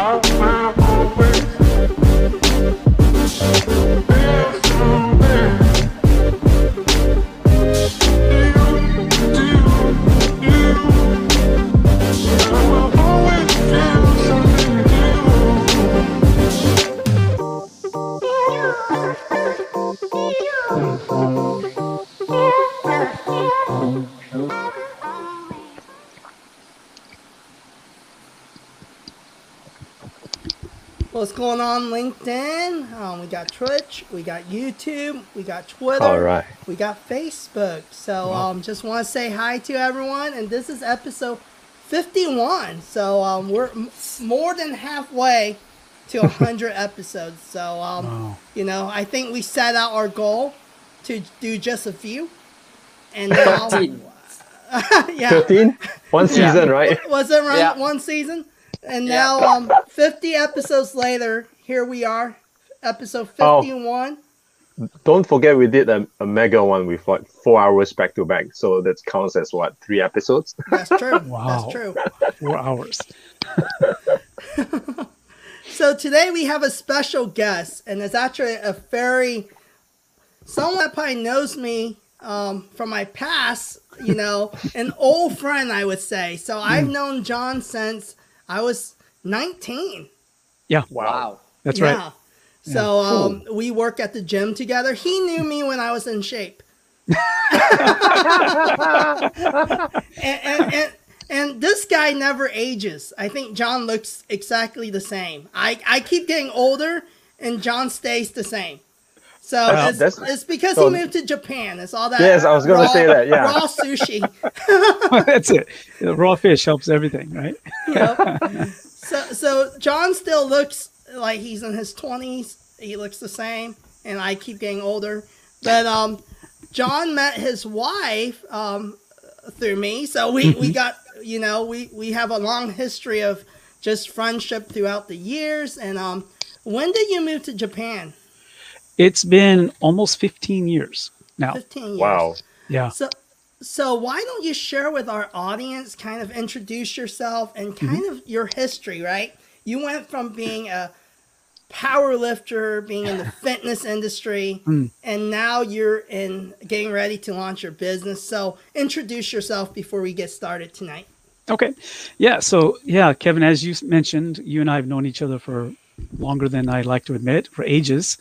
What's got Twitch, we got YouTube, we got Twitter, All right. we got Facebook. So um, just want to say hi to everyone, and this is episode 51. So um, we're m- more than halfway to 100 episodes. So um, Wow. you know, I think we set out our goal to do just a few, and now, 13. yeah, 13? One season, right? was it around Yeah. one season? And Yeah. now, um, 50 episodes later, here we are, episode Oh. 51. Don't forget we did a, a mega one with like four hours back to back. So that counts as what, three episodes? That's true. Wow. That's true. Four hours. So today we have a special guest, and it's actually a very someone that probably knows me um, from my past. You know, an old friend, I would say. So I've known John since I was 19. Yeah. Wow. That's right. Yeah. So um, we work at the gym together. He knew me when I was in shape. and, and, and, and this guy never ages. I think John looks exactly the same. I, I keep getting older, and John stays the same. So Well, it's, that's- it's because so- he moved to Japan. It's all that. Yes, I was gonna say that, yeah. raw sushi. That's it. The raw fish helps everything, right? Yep. so so John still looks like he's in his twenties. He looks the same, and I keep getting older. But um, John met his wife um, through me, so we, we got you know we we have a long history of just friendship throughout the years. And um, when did you move to Japan? It's been almost 15 years now. Fifteen years. Wow. Yeah. So, so why don't you share with our audience, kind of introduce yourself and kind of your history, right? You went from being a power lifter, being in the fitness industry, hmm. and now you're in getting ready to launch your business. So, introduce yourself before we get started tonight. Okay. Yeah. So, yeah, Kevin, as you mentioned, you and I have known each other for longer than I'd like to admit, for ages.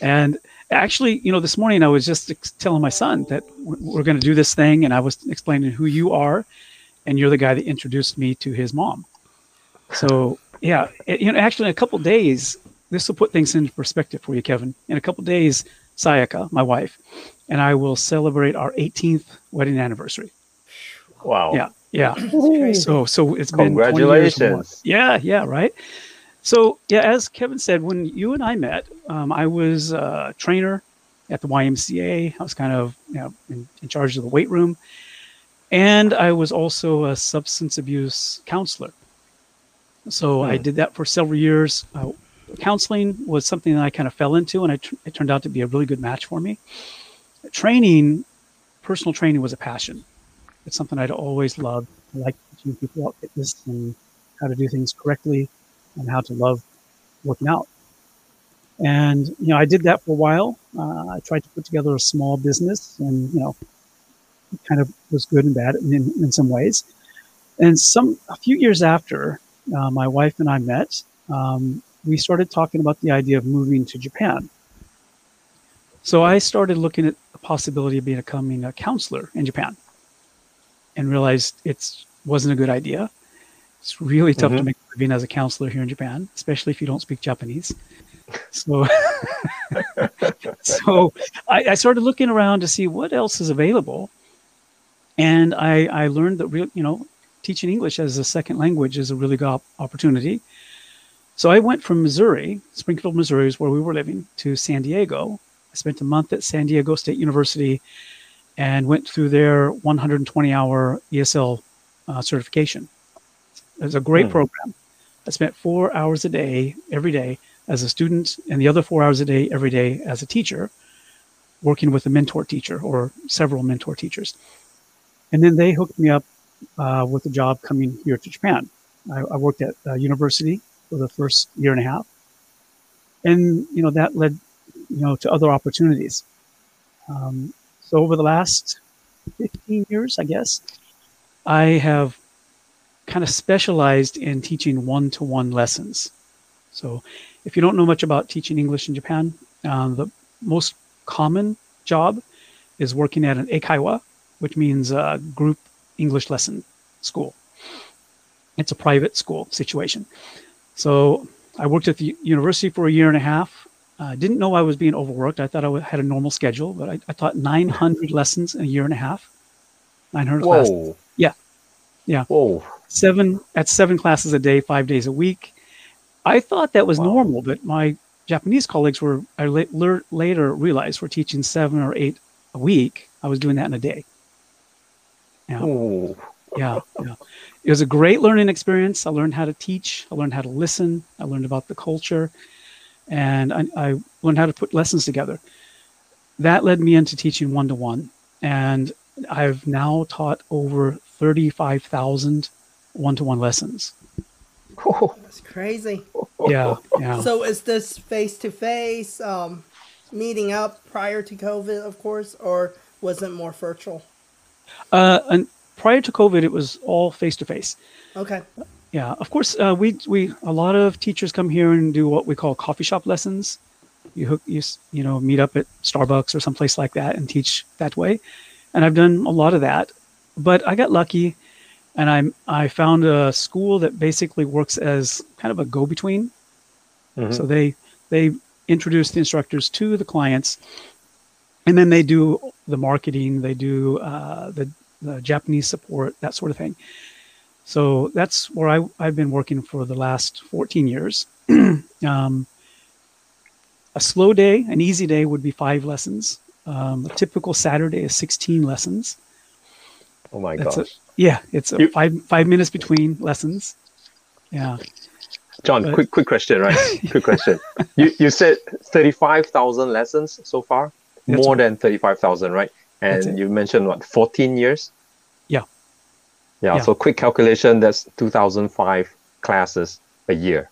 And actually, you know, this morning I was just ex- telling my son that we're going to do this thing, and I was explaining who you are, and you're the guy that introduced me to his mom. So, yeah, it, you know, actually, in a couple days, this will put things into perspective for you, Kevin. In a couple days, Sayaka, my wife, and I will celebrate our 18th wedding anniversary. Wow. Yeah, yeah. So so it's been 20 years more. Congratulations. Yeah, yeah, right. So yeah, as Kevin said, when you and I met, um, I was a trainer at the YMCA. I was kind of you know in, in charge of the weight room, and I was also a substance abuse counselor. So I Hmm. did that for several years. Uh, counseling was something that I kind of fell into, and it, it turned out to be a really good match for me. Training, personal training, was a passion. It's something I'd always loved. I like teaching people about fitness and how to do things correctly and how to love working out. And, you know, I did that for a while. Uh, I tried to put together a small business and, you know, it kind of was good and bad in, in some ways. And some, a few years after uh, my wife and I met, um, we started talking about the idea of moving to Japan. So I started looking at the possibility of becoming a counselor in Japan and realized it wasn't a good idea. It's really tough to Mhm. make a living as a counselor here in Japan, especially if you don't speak Japanese. So, so I, I started looking around to see what else is available, and I, I learned that real, you know, teaching English as a second language is a really good op- opportunity. So I went from Missouri, Springfield, Missouri is where we were living, to San Diego. I spent a month at San Diego State University and went through their 120 hour ESL uh, certification. It was a great Hmm. program. I spent four hours a day, every day, as a student, and the other four hours a day, every day, as a teacher, working with a mentor teacher or several mentor teachers. And then they hooked me up uh, with a job coming here to Japan. I, I worked at a university for the first year and a half, and you know that led you know to other opportunities. Um, so over the last 15 years, I guess, I have kind of specialized in teaching one-to-one lessons. So if you don't know much about teaching English in Japan, um, the most common job is working at an eikaiwa, which means a group English lesson school. It's a private school situation. So I worked at the university for a year and a half. I uh, didn't know I was being overworked. I thought I had a normal schedule, but I, I taught 900 lessons in a year and a half. 900 Whoa. classes. Yeah. Yeah. Whoa. Seven at seven classes a day, five days a week. I thought that was Wow. normal, but my Japanese colleagues were, I later realized, were teaching seven or eight a week. I was doing that in a day. Yeah. Ooh. Yeah, yeah. It was a great learning experience. I learned how to teach. I learned how to listen. I learned about the culture, and I, I learned how to put lessons together. That led me into teaching one to one, and I've now taught over thirty-five thousand one-to-one lessons. That's crazy. Yeah, yeah. So is this face to face um meeting up prior to COVID, of course, or was it more virtual? Uh, and prior to COVID, it was all face-to-face. Okay. Yeah, of course. Uh, we we a lot of teachers come here and do what we call coffee shop lessons. You hook you you know meet up at Starbucks or someplace like that and teach that way, and I've done a lot of that. But I got lucky, and I I found a school that basically works as kind of a go between. Mhm. So they they introduce the instructors to the clients, and then they do the marketing, they do uh, the the Japanese support, that sort of thing. So that's where I, I've been working for the last 14 years. um, a slow day, an easy day would be five lessons. Um, a typical Saturday is 16 lessons. Oh my That's a, gosh. yeah, it's a You- five five minutes between lessons. Yeah. John, but- quick quick question, right? quick question. You you said thirty five thousand lessons so far? That's More right. than thirty five thousand, right? And you mentioned what, fourteen years? Yeah. Yeah, so quick calculation, that's two thousand five classes a year.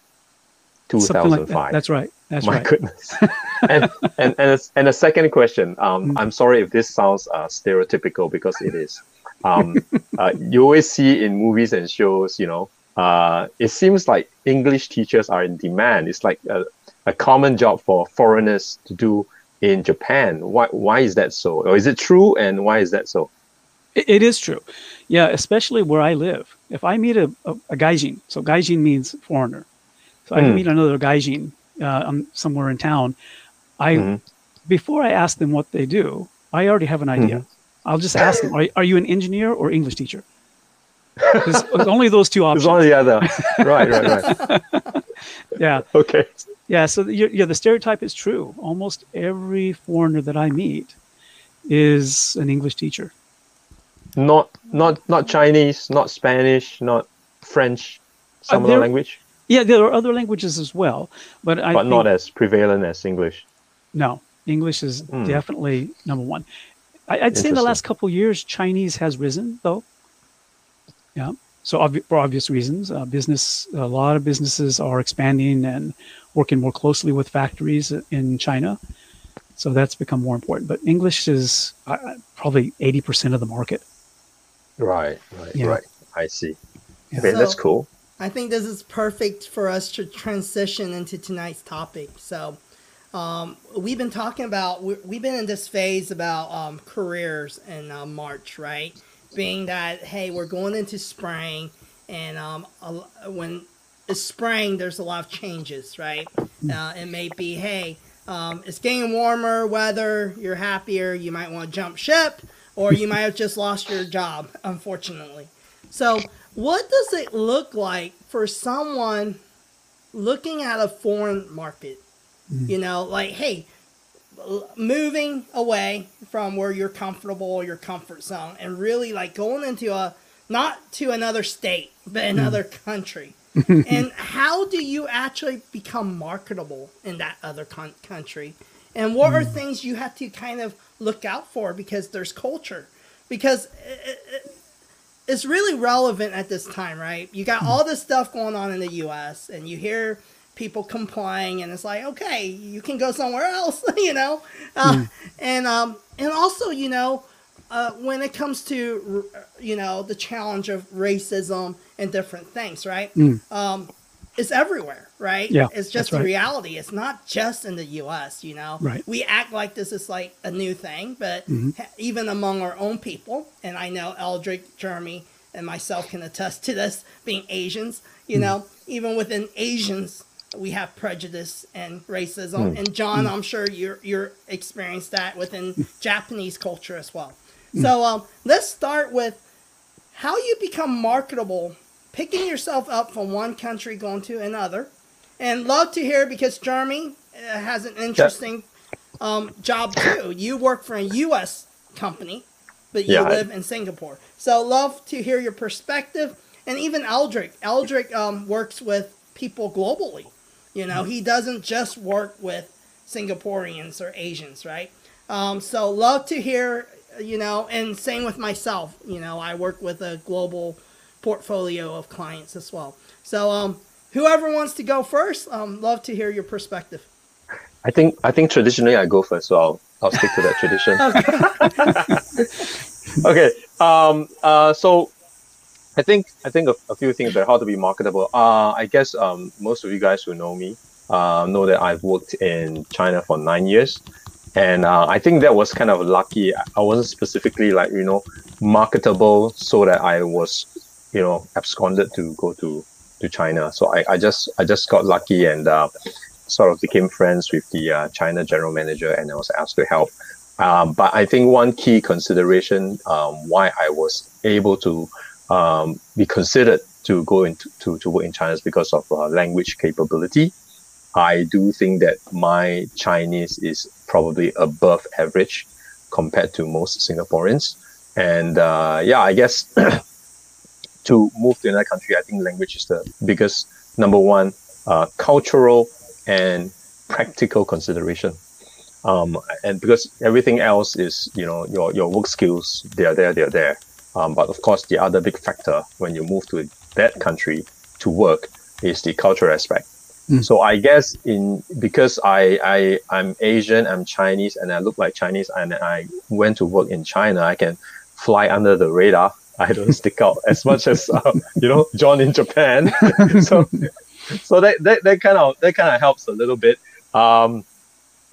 Two Something like that. That's right. That's My right. goodness. and and and a, and a second question. Um, Mm. I'm sorry if this sounds uh, stereotypical because it is. Um, uh, you always see in movies and shows, you know, uh, it seems like English teachers are in demand. It's like a, a common job for foreigners to do in Japan. Why why is that so? Or is it true? And why is that so? It, it is true. Yeah, especially where I live. If I meet a, a, a gaijin, so gaijin means foreigner. So I Mm. meet another gaijin uh, um, somewhere in town. I Mhm. before I ask them what they do, I already have an idea. Mm-hmm. I'll just ask them, are, are you an engineer or English teacher? There's there's only those two options. one or the other. right, right, right. Yeah, Okay. yeah. So the, yeah, the stereotype is true. Almost every foreigner that I meet is an English teacher. Not not not Chinese, not Spanish, not French, some other language, Yeah, there are other languages as well, but I but not as prevalent as English. No, English is Hmm. definitely number one. I, I'd say in the last couple of years, Chinese has risen though. Yeah. So obvi- for obvious reasons, uh, business, a lot of businesses are expanding and working more closely with factories in China. So that's become more important. But English is uh, probably 80% of the market. Right, right, Yeah. right. I see. Yeah. Okay, that's cool. I think this is perfect for us to transition into tonight's topic. So, um, we've been talking about we- we've been in this phase about um, careers in uh, March, right? Being that hey, we're going into spring, and um, a l- when it's spring, there's a lot of changes, right? Uh, it may be hey, um, it's getting warmer weather, you're happier, you might want to jump ship, or you might have just lost your job, unfortunately. So, what does it look like for someone looking at a foreign market? Mm-hmm. You know, like, hey, moving away from where you're comfortable, your comfort zone, and really like going into a not to another state, but mm-hmm. another country. and how do you actually become marketable in that other con- country? And what are mm-hmm. things you have to kind of look out for because there's culture? Because it, it, it's really relevant at this time, right? You got all this stuff going on in the U.S. and you hear people complying, and it's like, okay, you can go somewhere else, you know, uh, mm. and um, and also, you know, uh, when it comes to you know the challenge of racism and different things, right? Mm. Um, it's everywhere, right? Yeah, it's just the right. reality. It's not just in the U.S. You know, right? We act like this is like a new thing, but mm-hmm. even among our own people, and I know Eldrick, Jeremy, and myself can attest to this, being Asians. You mm know, even within Asians, we have prejudice and racism. Mm. And John, mm. I'm sure you're you're experienced that within Japanese culture as well. Mm. So um, let's start with how you become marketable picking yourself up from one country going to another. And love to hear because Jeremy uh, has an interesting um, job too. You work for a U.S. company, but you yeah, live I... in Singapore. So love to hear your perspective. And even Eldrick, Eldrick um, works with people globally. You know, he doesn't just work with Singaporeans or Asians, right? Um, so love to hear, you know, and same with myself. You know, I work with a global portfolio of clients as well. So, um, whoever wants to go first, um, love to hear your perspective. I think I think traditionally I go first, so I'll I'll stick to that tradition. okay. Um. Uh. So, I think I think a, a few things about how to be marketable. Uh. I guess um most of you guys who know me uh know that I've worked in China for nine years, and uh, I think that was kind of lucky. I wasn't specifically like you know marketable so that I was you know absconded to go to to China. So I, I just I just got lucky and uh, sort of became friends with the uh, China general manager, and I was asked to help. Um, but I think one key consideration um, why I was able to um, be considered to go into to, to work in China is because of uh, language capability. I do think that my Chinese is probably above average compared to most Singaporeans. And uh, yeah, I guess to move to another country, I think language is the biggest number one uh, cultural and practical consideration. Um, and because everything else is, you know, your, your work skills, they are there, they are there. Um, but of course, the other big factor when you move to that country to work is the cultural aspect. Mm. So I guess in because I, I I'm Asian, I'm Chinese, and I look like Chinese, and I went to work in China, I can fly under the radar I don't stick out as much as uh, you know John in Japan. so so that, that that kind of that kind of helps a little bit. Um,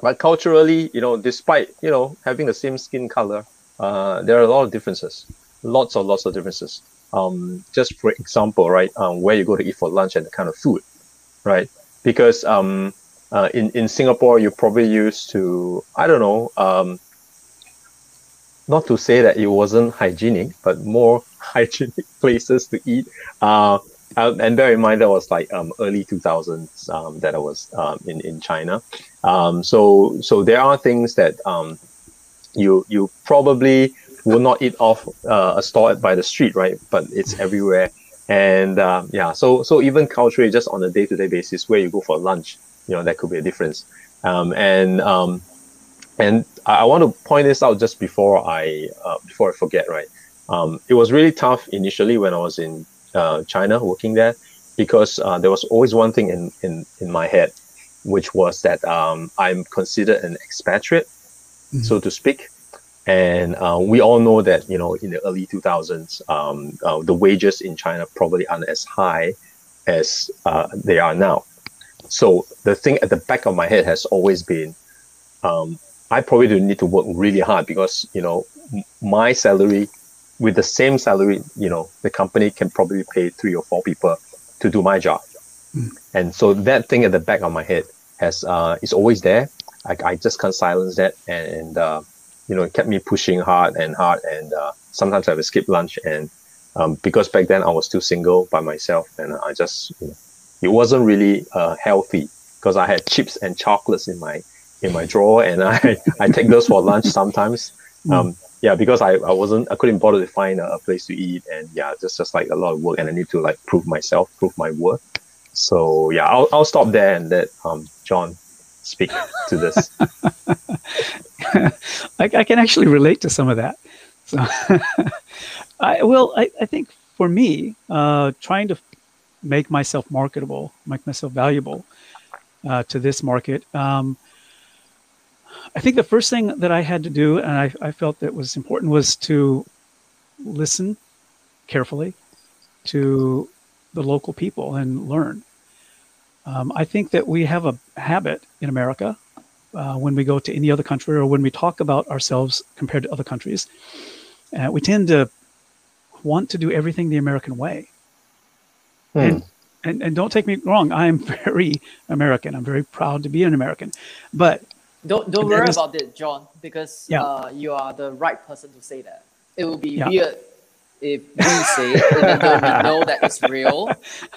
but culturally, you know, despite you know having the same skin color, uh, there are a lot of differences. Lots of lots of differences. Um, just for example, right, um, where you go to eat for lunch and the kind of food, right? Because um, uh, in in Singapore, you're probably used to I don't know um, not to say that it wasn't hygienic, but more hygienic places to eat. Uh, and bear in mind that was like um, early 2000s um, that I was um, in in China. Um, so so there are things that um, you you probably will not eat off uh, a store by the street, right? But it's everywhere. And uh, yeah, so so even culturally, just on a day to day basis, where you go for lunch, you know, that could be a difference. Um, and and I, want to point this out just before I uh, before I forget. Right, um, it was really tough initially when I was in uh, China working there because uh, there was always one thing in, in, in my head, which was that um, I'm considered an expatriate, mm-hmm. so to speak. And uh, we all know that you know in the early 2000s, um, uh, the wages in China probably aren't as high as uh, they are now. So the thing at the back of my head has always been, um, I probably do need to work really hard because you know my salary with the same salary, you know, the company can probably pay three or four people to do my job. Mm. And so that thing at the back of my head has uh, is always there. I, I just can't silence that, and, uh, you know, it kept me pushing hard and hard. And uh, sometimes I would skip lunch, and um, because back then I was still single by myself, and I just you know, it wasn't really uh, healthy because I had chips and chocolates in my in my drawer, and I I take those for lunch sometimes. Mm. Um, yeah, because I, I wasn't I couldn't bother to find a, a, place to eat, and yeah, just just like a lot of work, and I need to like prove myself, prove my worth. So yeah, I'll I'll stop there and let um John speak to this. I, I can actually relate to some of that. So I well, I, I think for me, uh, trying to make myself marketable, make myself valuable uh, to this market. Um, I think the first thing that I had to do, and I, I felt that was important, was to listen carefully to the local people and learn. Um, I think that we have a habit in America uh, when we go to any other country or when we talk about ourselves compared to other countries. Uh, we tend to want to do everything the American way. Hmm. And, and and don't take me wrong, I am very American. I'm very proud to be an American. But Don't don't worry about it, John, because Yeah. uh, you are the right person to say that. It will be Yeah. weird if we say it, even though we know that it's real,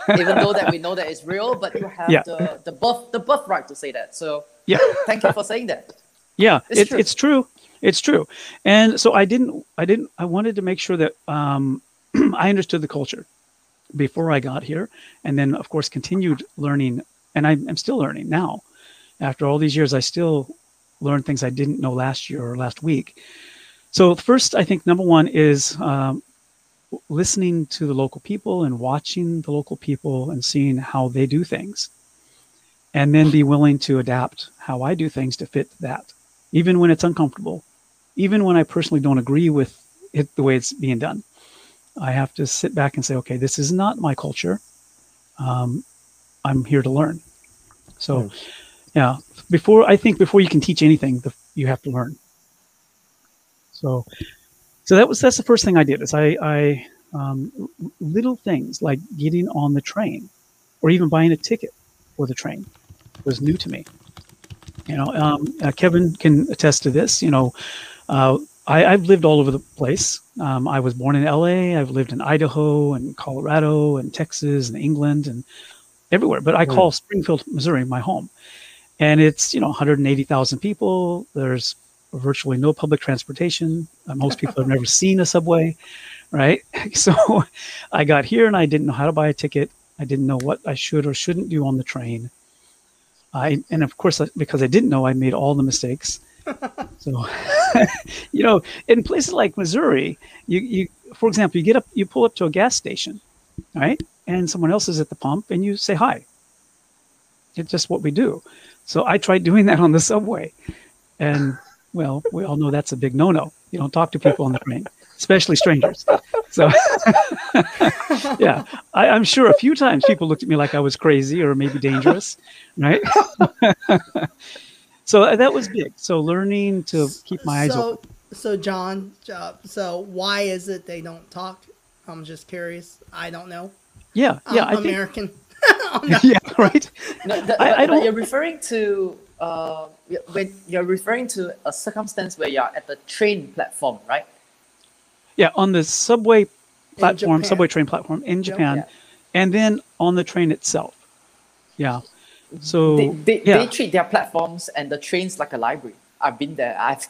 even though that we know that it's real, but you have Yeah. the the birth the birthright to say that. So yeah, thank you for saying that. yeah, It's it, true. it's true. It's true. And so I didn't, I didn't, I wanted to make sure that um, I understood the culture before I got here. And then, of course, continued learning. And I, I'm still learning now. After all these years, I still learn things I didn't know last year or last week. So, first, I think number one is um, listening to the local people and watching the local people and seeing how they do things. And then be willing to adapt how I do things to fit that, even when it's uncomfortable, even when I personally don't agree with it the way it's being done. I have to sit back and say, okay, this is not my culture. Um, I'm here to learn. So, Hmm. Yeah, before I think before you can teach anything, the, you have to learn. So, so that was that's the first thing I did. Is I I um, little things like getting on the train, or even buying a ticket for the train, was new to me. You know, um, uh, Kevin can attest to this. You know, uh, I, I've lived all over the place. Um, I was born in LA. I've lived in Idaho and Colorado and Texas and England and everywhere. But I call Springfield, Missouri, my home. And it's you know 180,000 people. There's virtually no public transportation. Uh, most people have never seen a subway, right? So I got here and I didn't know how to buy a ticket. I didn't know what I should or shouldn't do on the train. I and of course because I didn't know, I made all the mistakes. so, you know, in places like Missouri, you you for example, you get up, you pull up to a gas station, right, and someone else is at the pump, and you say hi. It's just what we do. So I tried doing that on the subway, and well, we all know that's a big no-no. You don't talk to people on the train, especially strangers. So, yeah, I, I'm sure a few times people looked at me like I was crazy or maybe dangerous, right? so that was big. So learning to keep my eyes so, open. So, John, uh, so why is it they don't talk? I'm just curious. I don't know. Yeah, yeah. I'm I think, American. yeah, right. No, the, I- I but- but don't- you're referring to uh, when you're referring to a circumstance where you're at the train platform, right? Yeah, on the subway platform, subway train platform in Japan, Yeah. and then on the train itself. Yeah. So they, they, yeah, they treat their platforms and the trains like a library. I've been there. I've.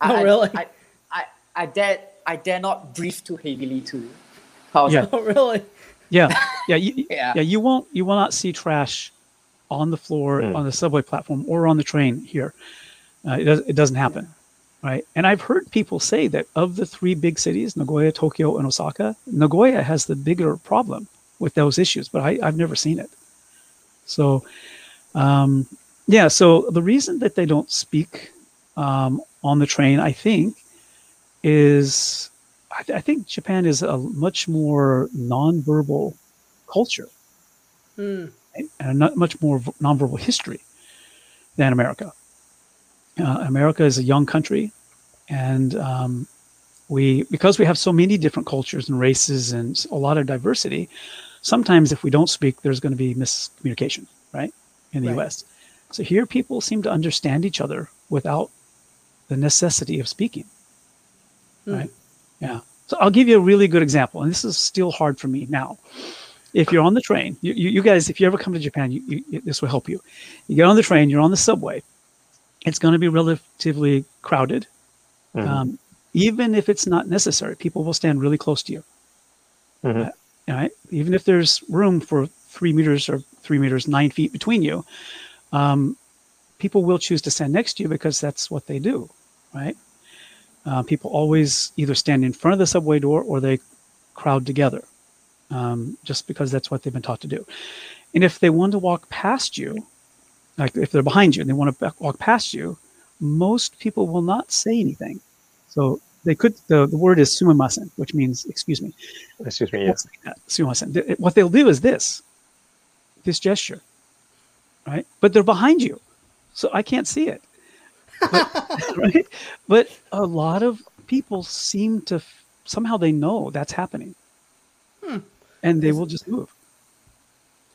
Oh, I, really? I, I, I dare I dare not breathe too heavily too. How's Yeah. that? oh, really? Yeah, yeah, you, Yeah. yeah. You won't, you will not see trash on the floor Mm. on the subway platform or on the train here. Uh, it, does, it doesn't happen, right? And I've heard people say that of the three big cities, Nagoya, Tokyo, and Osaka, Nagoya has the bigger problem with those issues, but I, I've never seen it. So, um, yeah. So the reason that they don't speak um, on the train, I think, is I, th- I think Japan is a much more nonverbal culture Hmm. and a not much more v- nonverbal history than America. Uh, America is a young country, and um, we because we have so many different cultures and races and a lot of diversity. Sometimes, if we don't speak, there's going to be miscommunication, right? In the Right. U.S. So here, people seem to understand each other without the necessity of speaking, Hmm. right? Yeah. So I'll give you a really good example, and this is still hard for me now if you're on the train, you, you, you guys, if you ever come to Japan, you, this will help you. You get on the train, you're on the subway. It's going to be relatively crowded. Mhm. Um, even if it's not necessary, people will stand really close to you. Mhm. All right. Even if there's room for three meters or three meters, nine feet between you, um, people will choose to stand next to you because that's what they do. Right. Uh, people always either stand in front of the subway door or they crowd together, um, just because that's what they've been taught to do. And if they want to walk past you, like if they're behind you and they want to walk past you, most people will not say anything. So they could. The, the word is sumimasen, which means excuse me. Excuse me. Yes. Sumimasen. What they'll do is this, this gesture, right? But they're behind you, so I can't see it. But, right? But a lot of people seem to f- somehow they know that's happening, and they will just move.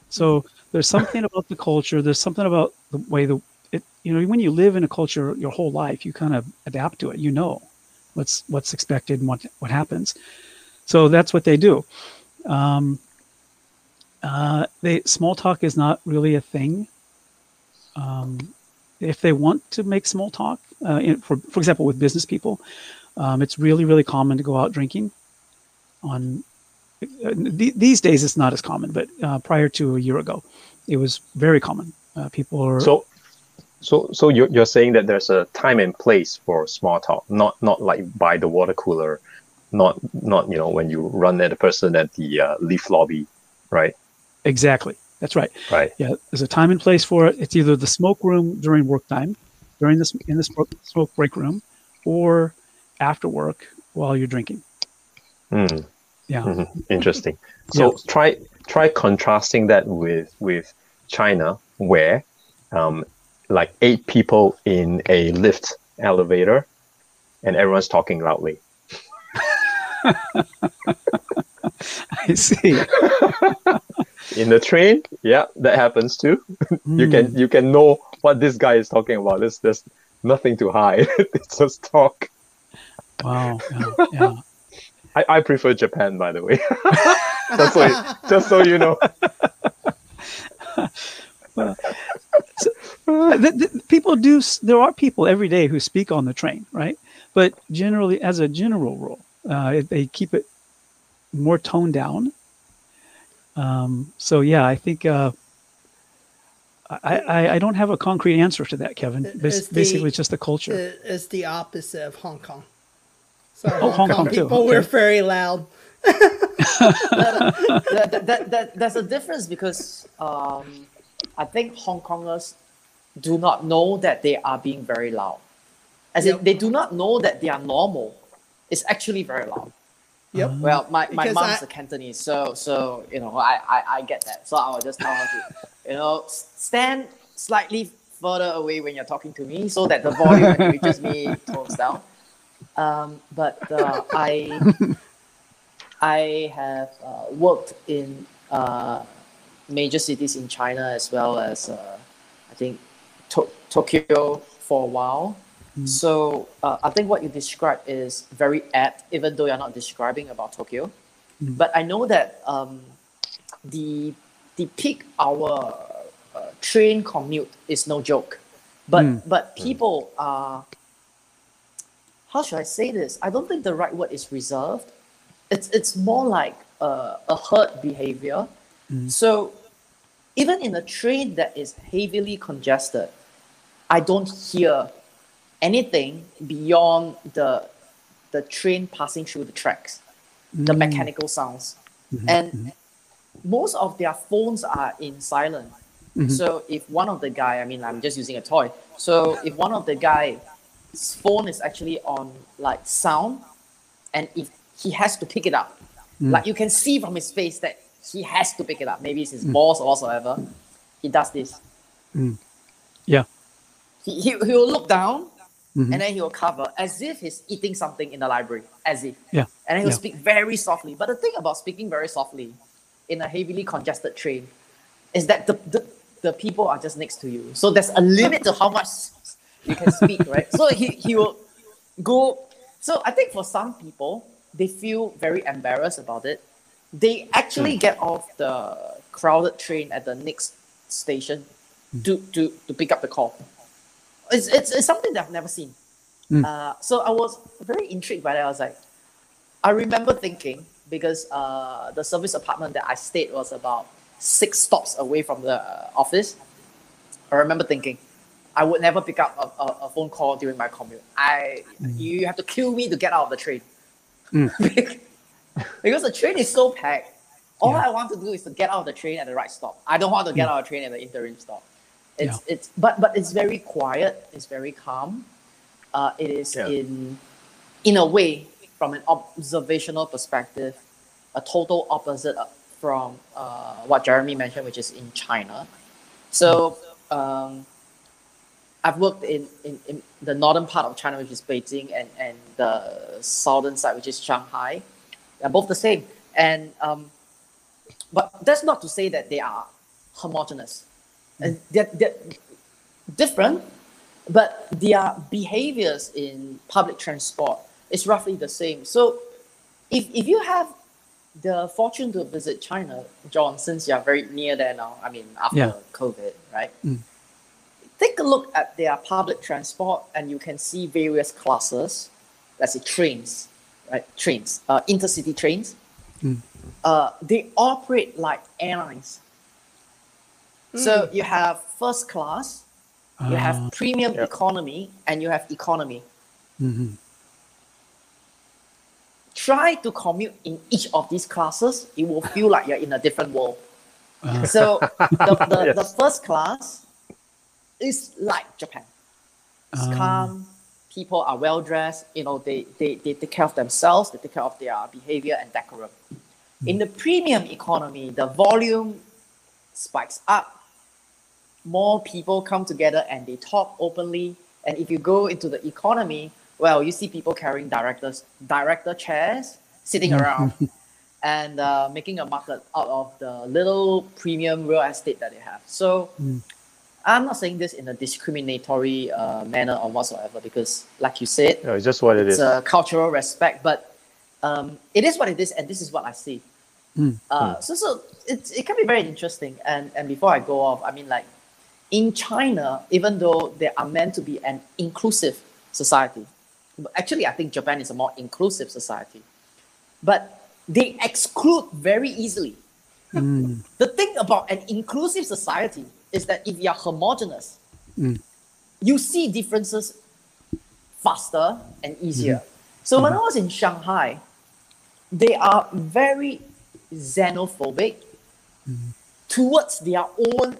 So there's something about the culture. There's something about the way the it. You know, when you live in a culture your whole life, you kind of adapt to it. You know what's what's expected and what what happens. So that's what they do. Um, uh, they small talk is not really a thing. Um, if they want to make small talk, uh, in, for for example, with business people, um, it's really really common to go out drinking. On uh, th- these days, it's not as common, but uh, prior to a year ago, it was very common. Uh, people are So, so, so you're, you're saying that there's a time and place for small talk, not not like by the water cooler, not not you know when you run at a person at the uh, leaf lobby, right? exactly that's right. Right. Yeah, there's a time and place for it. It's either the smoke room during work time, during this in the smoke, smoke break room, or after work while you're drinking. Mm. Yeah. Mhm. Interesting. So Yeah. try try contrasting that with with China, where um, like eight people in a lift elevator, and everyone's talking loudly. I see. In the train, yeah, that happens too. you can Hmm. you can know what this guy is talking about. There's there's nothing to hide. it's just talk. Wow. Yeah. yeah. I, I prefer Japan, by the way. just so you- just so you know. Uh, th- th- people do. There are people every day who speak on the train, right? But generally, as a general rule, uh, they keep it more toned down. Um, so yeah, I think uh, I, I I don't have a concrete answer to that, Kevin. It- Bas- it's the- basically, it's just the culture. It's the opposite of Hong Kong. So Oh, Hong, Hong Kong Kong too, people were okay. very loud. that, that, that, that, there's a difference because um, I think Hong Kongers do not know that they are being very loud. As Yep. in, they do not know that they are normal. It's actually very loud. Yep. Well, my, my mom's I- a Cantonese, so so you know I, I, I get that. So I will just tell her to, you know, stand slightly further away when you're talking to me, so that the volume reaches me tones down. Um, but uh, I I have uh, worked in uh, major cities in China as well as uh, I think to- Tokyo for a while. So uh, I think what you described is very apt, even though you're not describing about Tokyo. But I know that um, the the peak hour uh, train commute is no joke. But Mm. but people are how should I say this? I don't think the right word is reserved. It's it's more like a, a herd behavior. So even in a train that is heavily congested, I don't hear anything beyond the the train passing through the tracks, the mm. mechanical sounds, mm-hmm, and mm-hmm. most of their phones are in silent. Mm-hmm. So if one of the guy, I mean, I'm just using a toy. So if one of the guy's phone is actually on like sound, and if he has to pick it up, mm. like you can see from his face that he has to pick it up. Maybe it's his mm. boss or whatsoever. He does this. Yeah. He, he, he will look down Mhm. and then he will cover as if he's eating something in the library, as if. Yeah. And then he'll Yeah. speak very softly. But the thing about speaking very softly in a heavily congested train is that the, the, the people are just next to you. So there's a limit to how much you can speak, right? So he, he will go. So I think for some people, they feel very embarrassed about it. They actually get off the crowded train at the next station to, to, to pick up the call. It's, it's, it's something that I've never seen. Mm. Uh, so I was very intrigued by that. I was like, I remember thinking because uh, the service apartment that I stayed was about six stops away from the office. I remember thinking, I would never pick up a, a, a phone call during my commute. I you have to kill me to get out of the train. because the train is so packed. All Yeah. I want to do is to get out of the train at the right stop. I don't want to get out of the train at the interim stop. It's it's but but it's very quiet. It's very calm. Uh, it is Yeah. in in a way from an observational perspective, a total opposite from uh, what Jeremy mentioned, which is in China. So um, I've worked in, in, in the northern part of China, which is Beijing, and, and the southern side, which is Shanghai. They're both the same. And um, but that's not to say that they are homogeneous. And they're, they're different, but their behaviors in public transport is roughly the same. So if, if you have the fortune to visit China, John, since you're very near there now, I mean, after Yeah. COVID, right? Mm. Take a look at their public transport and you can see various classes. Let's say trains, right? Trains, uh, intercity trains. Mm. Uh, they operate like airlines. So you have first class, you Ah, have premium economy, and you have economy. mhm. Try to commute in each of these classes, it will feel like you're in a different world. Ah. So the, the, the first class is like Japan. It's Ah. calm, people are well dressed, you know, they, they, they take care of themselves, they take care of their behavior and decorum. In the premium economy, the volume spikes up. More people come together and they talk openly. And if you go into the economy, well, you see people carrying directors, director chairs, sitting around and uh, making a market out of the little premium real estate that they have. So Mm. I'm not saying this in a discriminatory uh, manner or whatsoever because, like you said, No, it's just what it it's is. a cultural respect, but um, it is what it is, and this is what I see. Mm. Uh, So, so it, it can be very interesting. And and before I go off, I mean, like in China, even though they are meant to be an inclusive society, actually, I think Japan is a more inclusive society, but they exclude very easily. Mm. The thing about an inclusive society is that if you're homogenous, Mm. you see differences faster and easier. So when I was in Shanghai, they are very xenophobic towards their own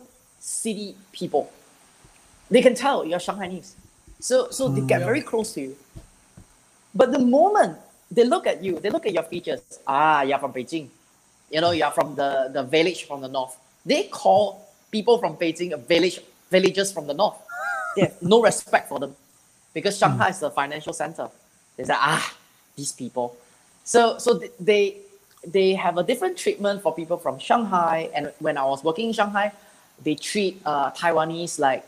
city people. They can tell you're Shanghainese. So so they get very close to you. But the moment they look at you, they look at your features. Ah, you're from Beijing. You know, you're from the, the village from the north. They call people from Beijing a village villagers from the north. They have no respect for them. Because Shanghai is the financial center. They say, ah, these people. So so they they have a different treatment for people from Shanghai. And when I was working in Shanghai, they treat uh, Taiwanese like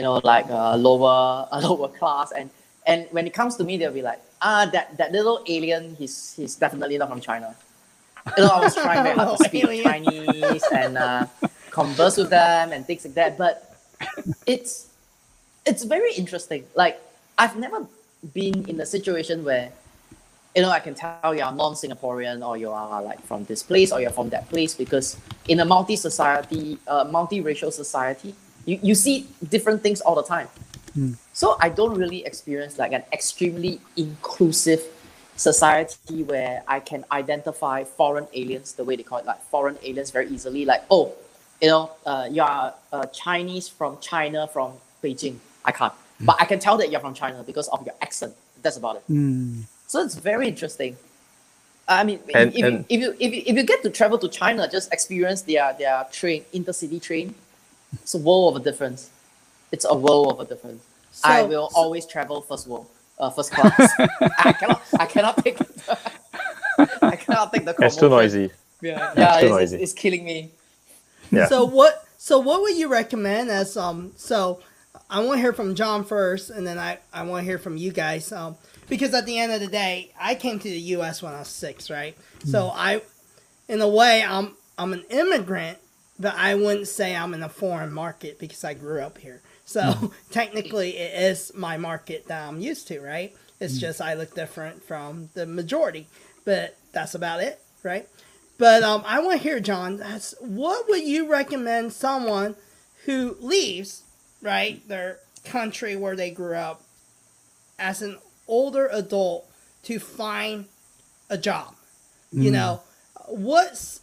you know, like a lower a lower class. And and when it comes to me, they'll be like, ah, that, that little alien, he's he's definitely not from China. You know, I was trying very hard to speak Chinese and uh, converse with them and things like that. But it's it's very interesting. Like I've never been in a situation where you know I can tell you are non-Singaporean or you are like from this place or you're from that place because in a multi-society, uh, multi-racial society, you, you see different things all the time. So I don't really experience like an extremely inclusive society where I can identify foreign aliens the way they call it, like foreign aliens very easily. Like, oh, you know, uh, you are uh, Chinese from China from Beijing. I can't, but I can tell that you're from China because of your accent. That's about it. Mm. So it's very interesting. I mean, And- if, and- you, if, you, if, you, if you get to travel to China, just experience their, their train, intercity train. It's a world of a difference. It's a world of a difference. I So- will always travel first world, uh, first class. I cannot, I cannot take, I cannot take the. It's too noisy. Yeah, yeah, too it's, noisy. it's killing me. Yeah. So what? So what would you recommend as um? So I want to hear from John first, and then I I want to hear from you guys. Um, because at the end of the day, I came to the U.S. when I was six, right? So mm. I, in a way, I'm I'm an immigrant, but I wouldn't say I'm in a foreign market because I grew up here. So mm. technically, it is my market that I'm used to, right? It's mm. just I look different from the majority, but that's about it, right? But um, I want to hear, John. What would you recommend someone who leaves right, their country where they grew up, as an older adult to find a job. You Mm. know, what's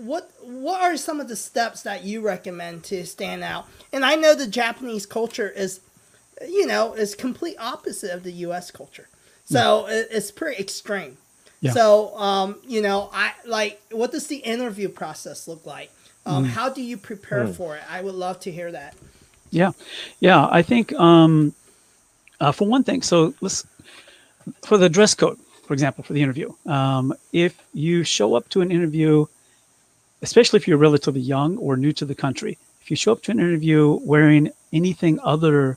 what what are some of the steps that you recommend to stand out? And I know the Japanese culture is, you know, is complete opposite of the U.S. culture, so it, it's pretty extreme. Yeah. So, um, you know, I like what does the interview process look like? Um, Mm. How do you prepare for it? I would love to hear that. Yeah, yeah. I think um, uh, for one thing, so let's for the dress code, for example, for the interview. Um, if you show up to an interview, especially if you're relatively young or new to the country, if you show up to an interview wearing anything other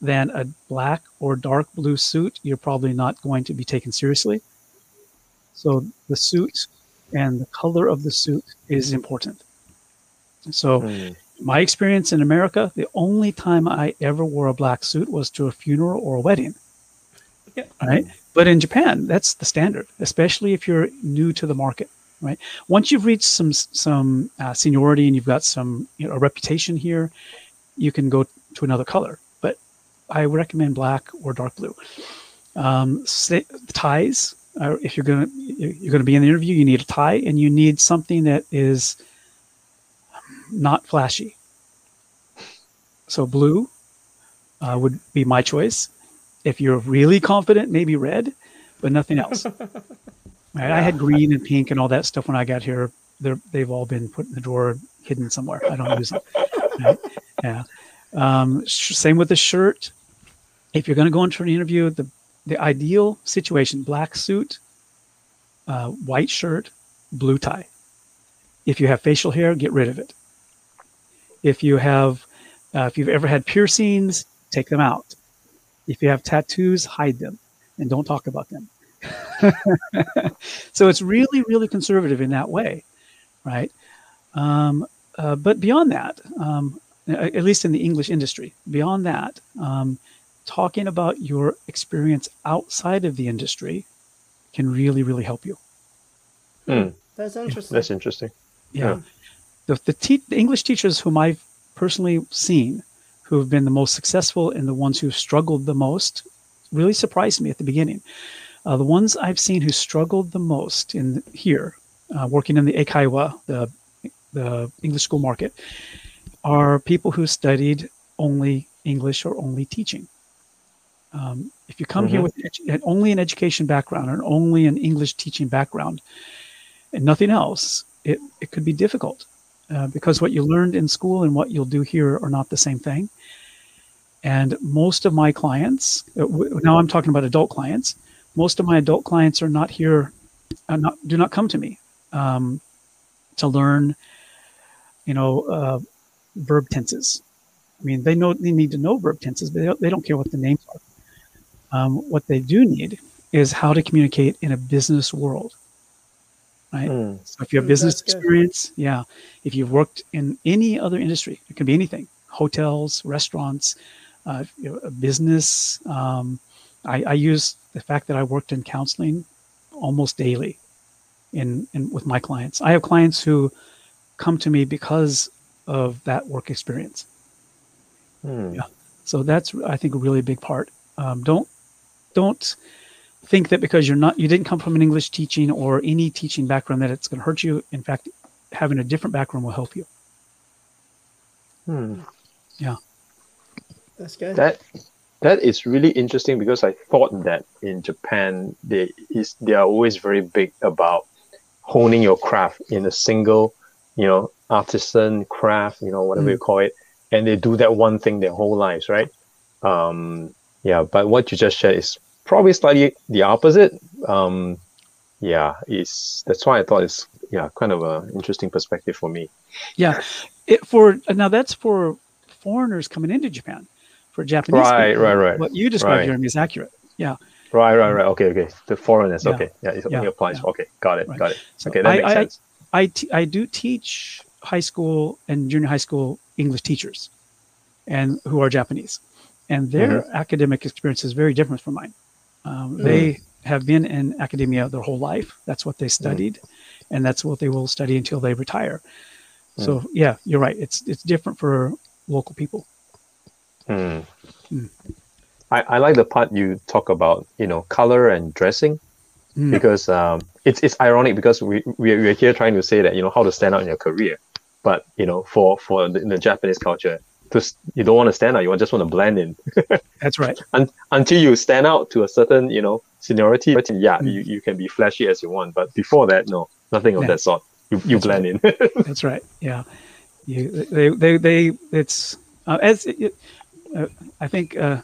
than a black or dark blue suit, you're probably not going to be taken seriously. So the suit and the color of the suit is important. So Hmm. My experience in America, the only time I ever wore a black suit was to a funeral or a wedding. Yeah. Right. But in Japan, that's the standard, especially if you're new to the market. Right. Once you've reached some some uh, seniority and you've got some you know, a reputation here, you can go to another color. But I recommend black or dark blue. Um, ties. Uh, if you're gonna you're gonna be in the interview, you need a tie and you need something that is not flashy. So blue uh, would be my choice. If you're really confident, maybe red, but nothing else. Right? I had green and pink and all that stuff when I got here. They're, they've all been put in the drawer, hidden somewhere. I don't use them. Right? Yeah. Um, sh- same with the shirt. If you're going to go into an interview, the the ideal situation: black suit, uh, white shirt, blue tie. If you have facial hair, get rid of it. If you have, uh, if you've ever had piercings, take them out. If you have tattoos, hide them and don't talk about them. so it's really, really conservative in that way, right? Um, uh, but beyond that, um, at least in the English industry, beyond that, um, talking about your experience outside of the industry can really, really help you. Hmm. That's interesting. That's interesting. Yeah. The, the, te- the English teachers whom I've personally seen who have been the most successful and the ones who've struggled the most really surprised me at the beginning. Uh, the ones I've seen who struggled the most in here, uh, working in the Eikaiwa, the, the English school market, are people who studied only English or only teaching. Um, if you come here Mhm. with edu- only an education background or only an English teaching background and nothing else, it, it could be difficult uh, because what you learned in school and what you'll do here are not the same thing. And most of my clients, uh, now I'm talking about adult clients, most of my adult clients are not here, uh, not, do not come to me um, to learn, you know, uh, verb tenses. I mean, they know they need to know verb tenses, but they don't, they don't care what the names are. Um, what they do need is how to communicate in a business world, right? Hmm. So if you have Mm, business that's good. experience, yeah. If you've worked in any other industry, it could be anything: hotels, restaurants, uh, you know, a business. Um, I, I use the fact that I worked in counseling almost daily, in, in with my clients. I have clients who come to me because of that work experience. Hmm. Yeah. So that's I think a really big part. Um, don't don't think that because you're not you didn't come from an English teaching or any teaching background that it's going to hurt you. In fact, having a different background will help you. Hmm. Yeah. That's good. That that is really interesting because I thought that in Japan they is they are always very big about honing your craft in a single, you know, artisan craft, you know, whatever Mm. you call it, and they do that one thing their whole lives, right? Um, yeah, but what you just shared is probably slightly the opposite. Um, yeah, is that's why I thought it's yeah kind of a interesting perspective for me. Yeah, it, for now that's for foreigners coming into Japan. For Japanese, Right, people, right, right, What you described, right. Jeremy, is accurate. Yeah. Right, right, right. Okay, okay. The foreigners. Yeah. Okay, yeah, it Yeah, only applies. yeah. Okay, got it, Right. got it. So Okay, that I, makes I, sense. I, t- I do teach high school and junior high school English teachers, and who are Japanese, and their Mm-hmm. academic experience is very different from mine. Um, They have been in academia their whole life. That's what they Mm. studied, and that's what they will study until they retire. Mm. So yeah, you're right. It's it's different for local people. Mm. I, I like the part you talk about, you know, color and dressing, Mm. because um, it's it's ironic because we we we're here trying to say that you know how to stand out in your career, but you know for for the, in the Japanese culture, just you don't want to stand out, you just want to blend in. That's right. Un- until you stand out to a certain you know seniority, yeah, Mm. you, you can be flashy as you want, but before that, no, nothing of Yeah. that sort. You you That's blend in. That's right. Yeah, you they they they it's uh, as it, uh, I think uh,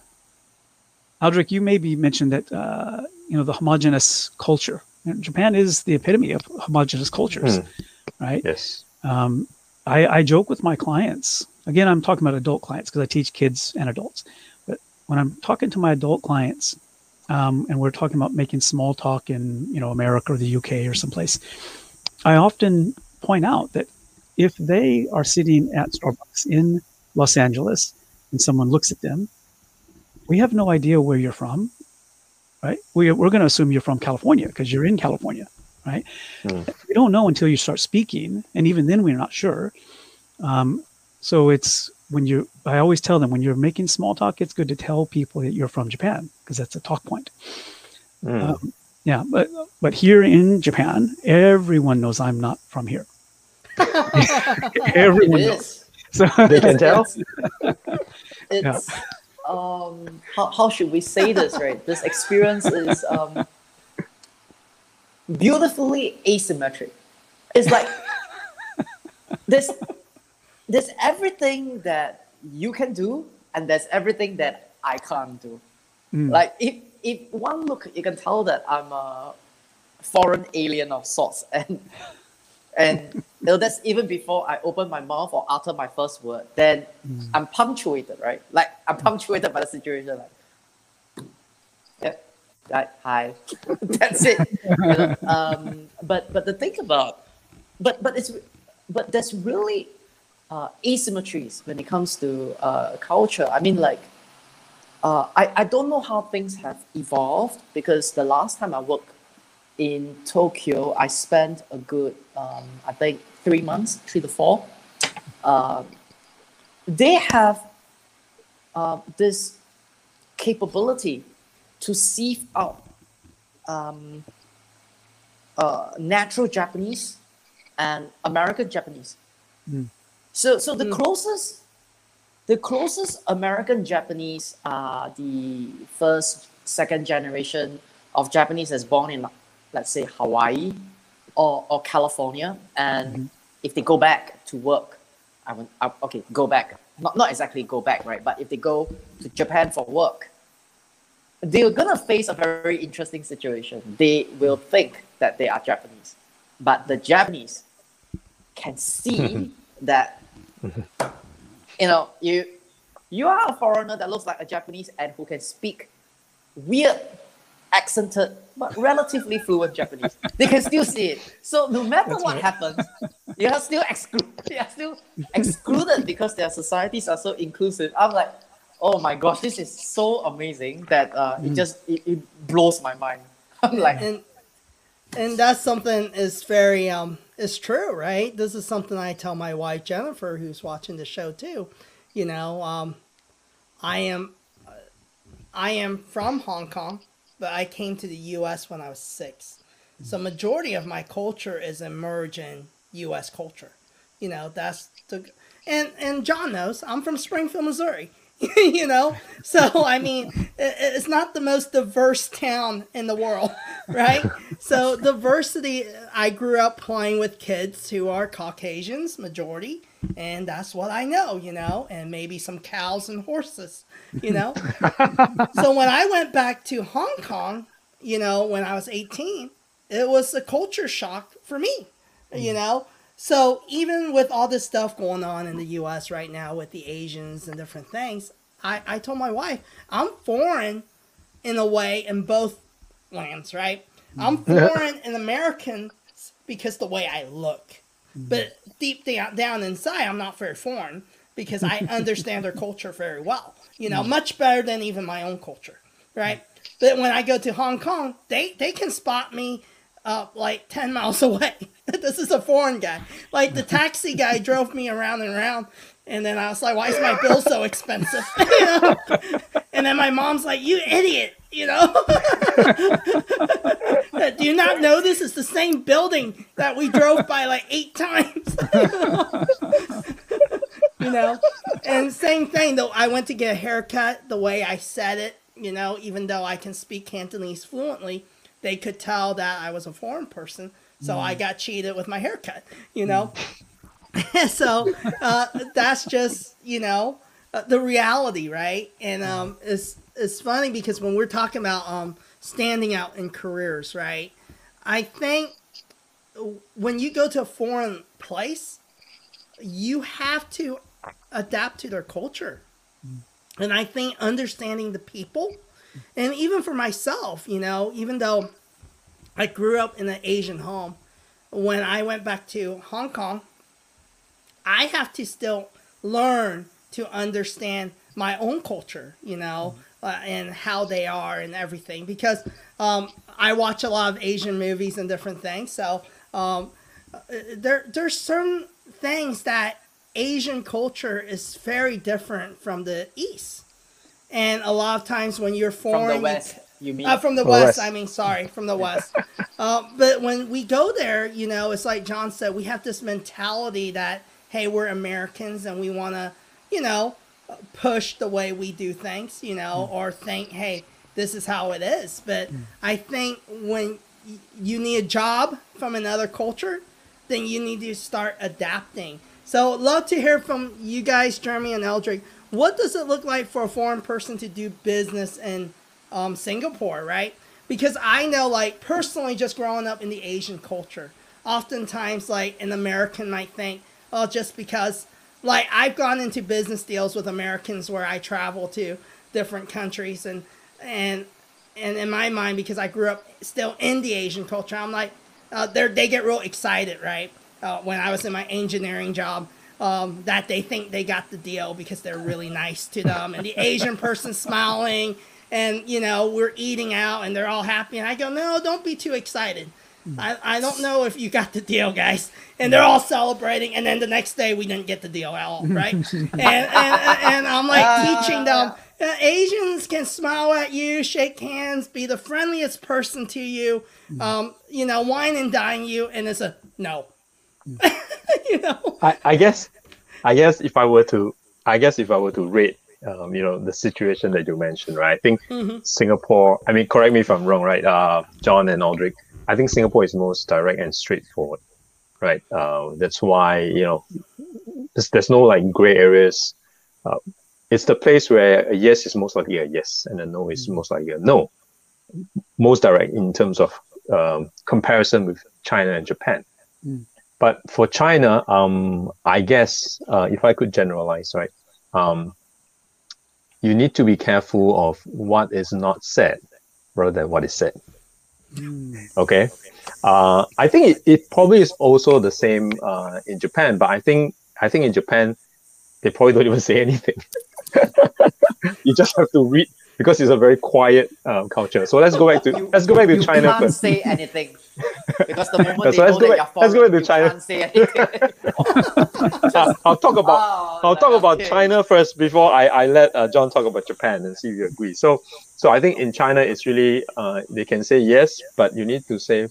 Aldrich, you maybe mentioned that uh, you know the homogenous culture. Japan is the epitome of homogenous cultures, right? yes. Um, I, I joke with my clients. Again, I'm talking about adult clients because I teach kids and adults. But when I'm talking to my adult clients, um, and we're talking about making small talk in you know America or the UK or someplace, I often point out that if they are sitting at Starbucks in Los Angeles and someone looks at them, we have no idea where you're from, right? We, we're going to assume you're from California because you're in California, right? Mm. We don't know until you start speaking, and even then we're not sure. Um, so it's when you, I always tell them when you're making small talk, it's good to tell people that you're from Japan because that's a talk point. Mm. Um, yeah, but but here in Japan, everyone knows I'm not from here. everyone It knows. So they can tell. It's um how, how should we say this right? This experience is um beautifully asymmetric. It's like there's there's everything that you can do and there's everything that I can't do. Mm. Like if if one look you can tell that I'm a foreign alien of sorts and and that's even before I open my mouth or utter my first word. Then Mm. I'm punctuated, right? Like I'm punctuated by the situation. Like, yep, like, hi, that's it. You know? um, but but the thing about, but but it's but there's really uh, asymmetries when it comes to uh, culture. I mean, like, uh, I I don't know how things have evolved because the last time I worked in Tokyo, I spent a good, um, I think, three months, three to four. Um, they have uh, this capability to sieve out um, uh, natural Japanese and American Japanese. Mm. So, so the Mm. closest, the closest American Japanese are the first, second generation of Japanese that's born in, let's say, Hawaii or, or California. And mm-hmm. if they go back to work, I would, I, okay, go back. Not, not exactly go back, right? But if they go to Japan for work, they're gonna face a very interesting situation. They will mm. think that they are Japanese, but the Japanese can see that you know you you are a foreigner that looks like a Japanese and who can speak weird accented but relatively fluent Japanese. They can still see it. So no matter That's what right. happens, you are still excluded. You are still excluded because their societies are so inclusive. I'm like, oh my gosh, this is so amazing that uh, Mm. it just it, it blows my mind. I'm like, and and that's something is very um is true right? This is something i tell my wife jennifer who's watching the show too. You know um i am i am from hong kong but i came to the us when i was six. So majority of my culture is emerging us culture. You know that's the and and john knows i'm from springfield missouri you know? So i mean it's not the most diverse town in the world right? So diversity i grew up playing with kids who are caucasians majority and that's what i know you know? And maybe some cows and horses you know? So when i went back to hong kong you know when i was 18 it was a culture shock for me you mm. know so even with all this stuff going on in the us right now with the asians and different things i, I told my wife i'm foreign in a way in both lands right? I'm foreign and american because the way i look. But deep down, down inside i'm not very foreign because i understand their culture very well you know mm. much better than even my own culture right? But when i go to hong kong they, they can spot me uh, like 10 miles away. this is a foreign guy. Like the taxi guy drove me around and around. And then I was like, why is my bill so expensive? And then my mom's like, you idiot, you know? Do you not know this is the same building that we drove by like eight times? you know? And same thing, though, I went to get a haircut the way I said it, you know, even though I can speak Cantonese fluently, they could tell that I was a foreign person. So mm. I got cheated with my haircut, you know? Mm. so uh, that's just, you know, uh, the reality, right? And um, it's, it's funny because when we're talking about um, standing out in careers, right? I think when you go to a foreign place, you have to adapt to their culture. Mm. And I think understanding the people, and even for myself, you know, even though I grew up in an Asian home, when I went back to Hong Kong, I have to still learn to understand my own culture, you know, uh, and how they are and everything. Because um, I watch a lot of Asian movies and different things, so um, uh, there there's certain things that Asian culture is very different from the East. And a lot of times when you're foreign, from the West, you mean? Uh, from the west, west, I mean, sorry, from the West. uh, but when we go there, you know, it's like John said, we have this mentality that, hey, we're Americans and we want to, you know, push the way we do things, you know, mm. or think, hey, this is how it is. But mm. I think when you need a job from another culture, then you need to start adapting. So, love to hear from you guys, Jeremy and Eldrick. What does it look like for a foreign person to do business in um, Singapore, right? Because I know, like, personally, just growing up in the Asian culture, oftentimes, like, an American might think, oh, just because, like, I've gone into business deals with Americans where I travel to different countries, and, and, and in my mind, because I grew up still in the Asian culture, I'm like, uh, they get real excited, right? uh, when I was in my engineering job um, that they think they got the deal because they're really nice to them, and the Asian person smiling, and you know we're eating out, and they're all happy, and I go, no, don't be too excited. I, I don't know if you got the deal, guys. And they're all celebrating, and then the next day we didn't get the deal at all, right? and, and, and I'm like uh, teaching them. Uh, Asians can smile at you, shake hands, be the friendliest person to you, um, you know, wine and dine you, and it's a no. you know. I, I guess, I guess if I were to, I guess if I were to rate, um, you know, the situation that you mentioned, right? I think mm-hmm. Singapore. I mean, correct me if I'm wrong, right? Uh, John and Aldrich. I think Singapore is most direct and straightforward, right? Uh, that's why you know, there's, there's no like gray areas. Uh, it's the place where a yes is most likely a yes and a no is mm. most likely a no. Most direct in terms of um, comparison with China and Japan. Mm. But for China, um, I guess uh, if I could generalize, right, um, you need to be careful of what is not said rather than what is said. Mm. Okay, uh, I think it, it probably is also the same uh, in Japan, but I think I think in Japan they probably don't even say anything. you just have to read because it's a very quiet um, culture. So let's go back to you, let's go back to China you can't first. say anything because the moment so they know that back, you're let's go back to you China. can't say anything. Just, I'll talk about oh, I'll talk like, about okay. China first before I, I let uh, John talk about Japan and see if you agree. So so I think in China it's really uh, they can say yes, but you need to say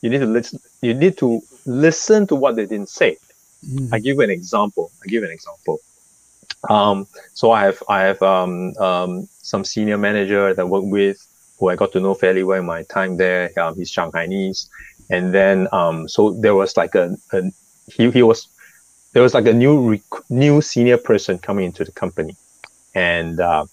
you need to listen you need to listen to what they didn't say. Mm. I give you an example. I give you an example. Um, so I have I have um, um, some senior manager that I work with who I got to know fairly well in my time there. Um, he's Shanghainese, and then um, so there was like a, a he he was there was like a new rec- new senior person coming into the company, and uh,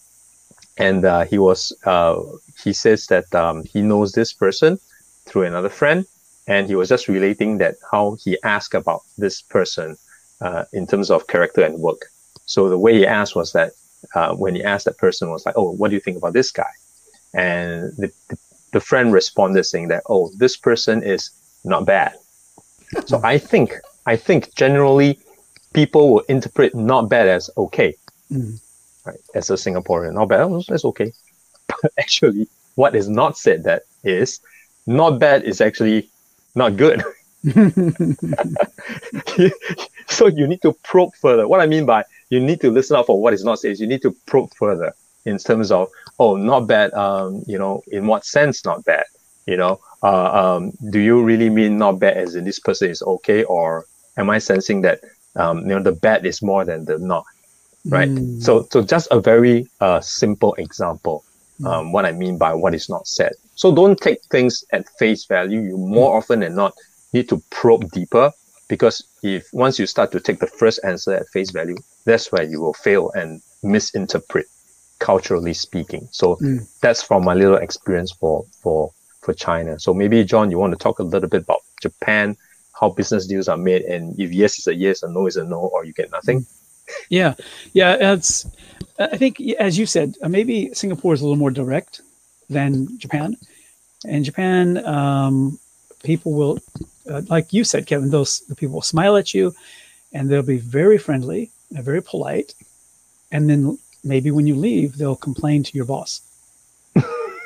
and uh, he was uh, he says that um, he knows this person through another friend, and he was just relating that how he asked about this person uh, in terms of character and work. So the way he asked was that uh, when he asked that person was like, "Oh, what do you think about this guy?" And the, the, the friend responded saying that, "Oh, this person is not bad." so I think I think generally people will interpret not bad as okay, mm. right? As a Singaporean, not bad, oh, that's okay. But actually, what is not said that is not bad is actually not good. so you need to probe further. What I mean by you need to listen out for what is not said. You need to probe further in terms of oh not bad um you know in what sense not bad? You know uh, um do you really mean not bad as in this person is okay or am I sensing that um you know the bad is more than the not right? Mm. so so just a very uh simple example um what I mean by what is not said. So don't take things at face value. You more often than not need to probe deeper because if once you start to take the first answer at face value that's where you will fail and misinterpret culturally speaking so Mm. that's from my little experience for for for china so maybe john you want to talk a little bit about japan how business deals are made and if yes is a yes and no is a no or you get nothing Yeah, yeah. It's. I think, as you said, uh, maybe Singapore is a little more direct than Japan. In Japan, um, people will, uh, like you said, Kevin, those the people will smile at you, and they'll be very friendly and very polite, and then maybe when you leave, they'll complain to your boss.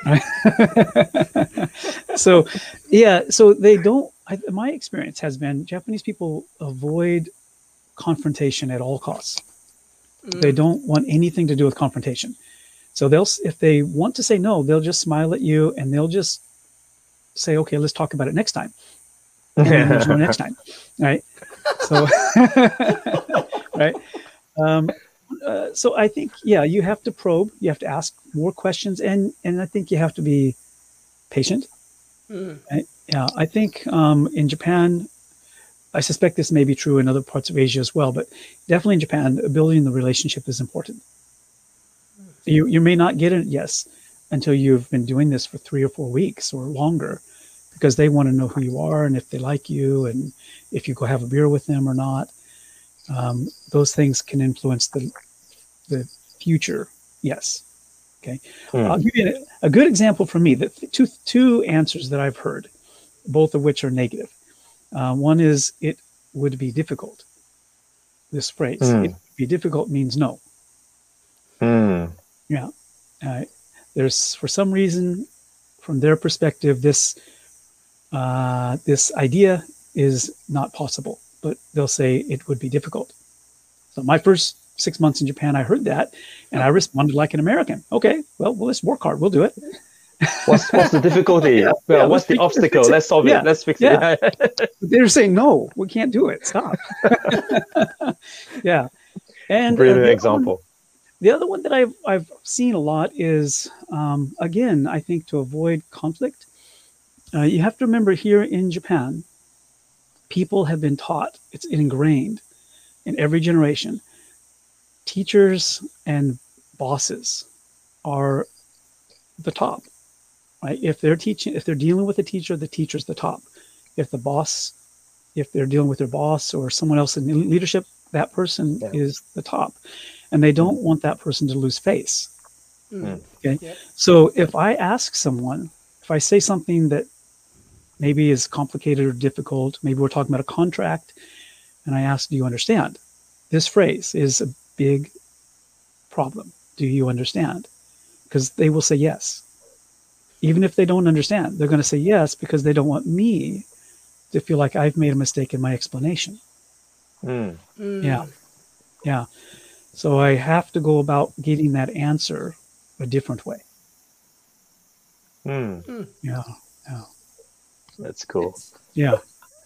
So, yeah. So they don't. I, my experience has been Japanese people avoid confrontation at all costs. They don't want anything to do with confrontation. So they'll, if they want to say no, they'll just smile at you and they'll just say, okay, let's talk about it next time. And then next time. Right. So, right. Um, uh, so I think, yeah, you have to probe, you have to ask more questions and, and I think you have to be patient. Mm. Yeah, I think um, in Japan, I suspect this may be true in other parts of Asia as well, but definitely in Japan, building the relationship is important. You you may not get it yes until you've been doing this for three or four weeks or longer, because they want to know who you are and if they like you and if you go have a beer with them or not. Um, those things can influence the the future. Yes. Okay. Hmm. I'll give you a, a good example for me. The two two answers that I've heard, both of which are negative. Uh, one is it would be difficult. This phrase, Hmm. it would be difficult means no. Hmm. Yeah. Uh, there's for some reason, from their perspective, this uh, this idea is not possible. But they'll say it would be difficult. So my first six months in Japan, I heard that, and I responded like an American. Okay, well, well let's work hard. We'll do it. what's what's the difficulty well yeah, what's the obstacle let's solve Yeah, it let's fix it they're saying no, we can't do it. Stop. yeah. And uh, brilliant the other one- example The other one that I've I've seen a lot is um, again I think to avoid conflict, uh, you have to remember here in Japan, people have been taught it's ingrained in every generation. Teachers and bosses are the top, right? If they're teaching, if they're dealing with a teacher, the teacher's the top. If the boss, if they're dealing with their boss or someone else in leadership, that person Yeah. is the top and they don't want that person to lose face. Mm. Okay. Yep. So if I ask someone, if I say something that maybe is complicated or difficult, maybe we're talking about a contract, and I ask, Do you understand? This phrase is a big problem. Do you understand? Because they will say yes. Even if they don't understand, they're going to say yes because they don't want me to feel like I've made a mistake in my explanation. Mm. Yeah. Yeah. So I have to go about getting that answer a different way. Hmm. Hmm. Yeah, Yeah. That's cool It's, Yeah.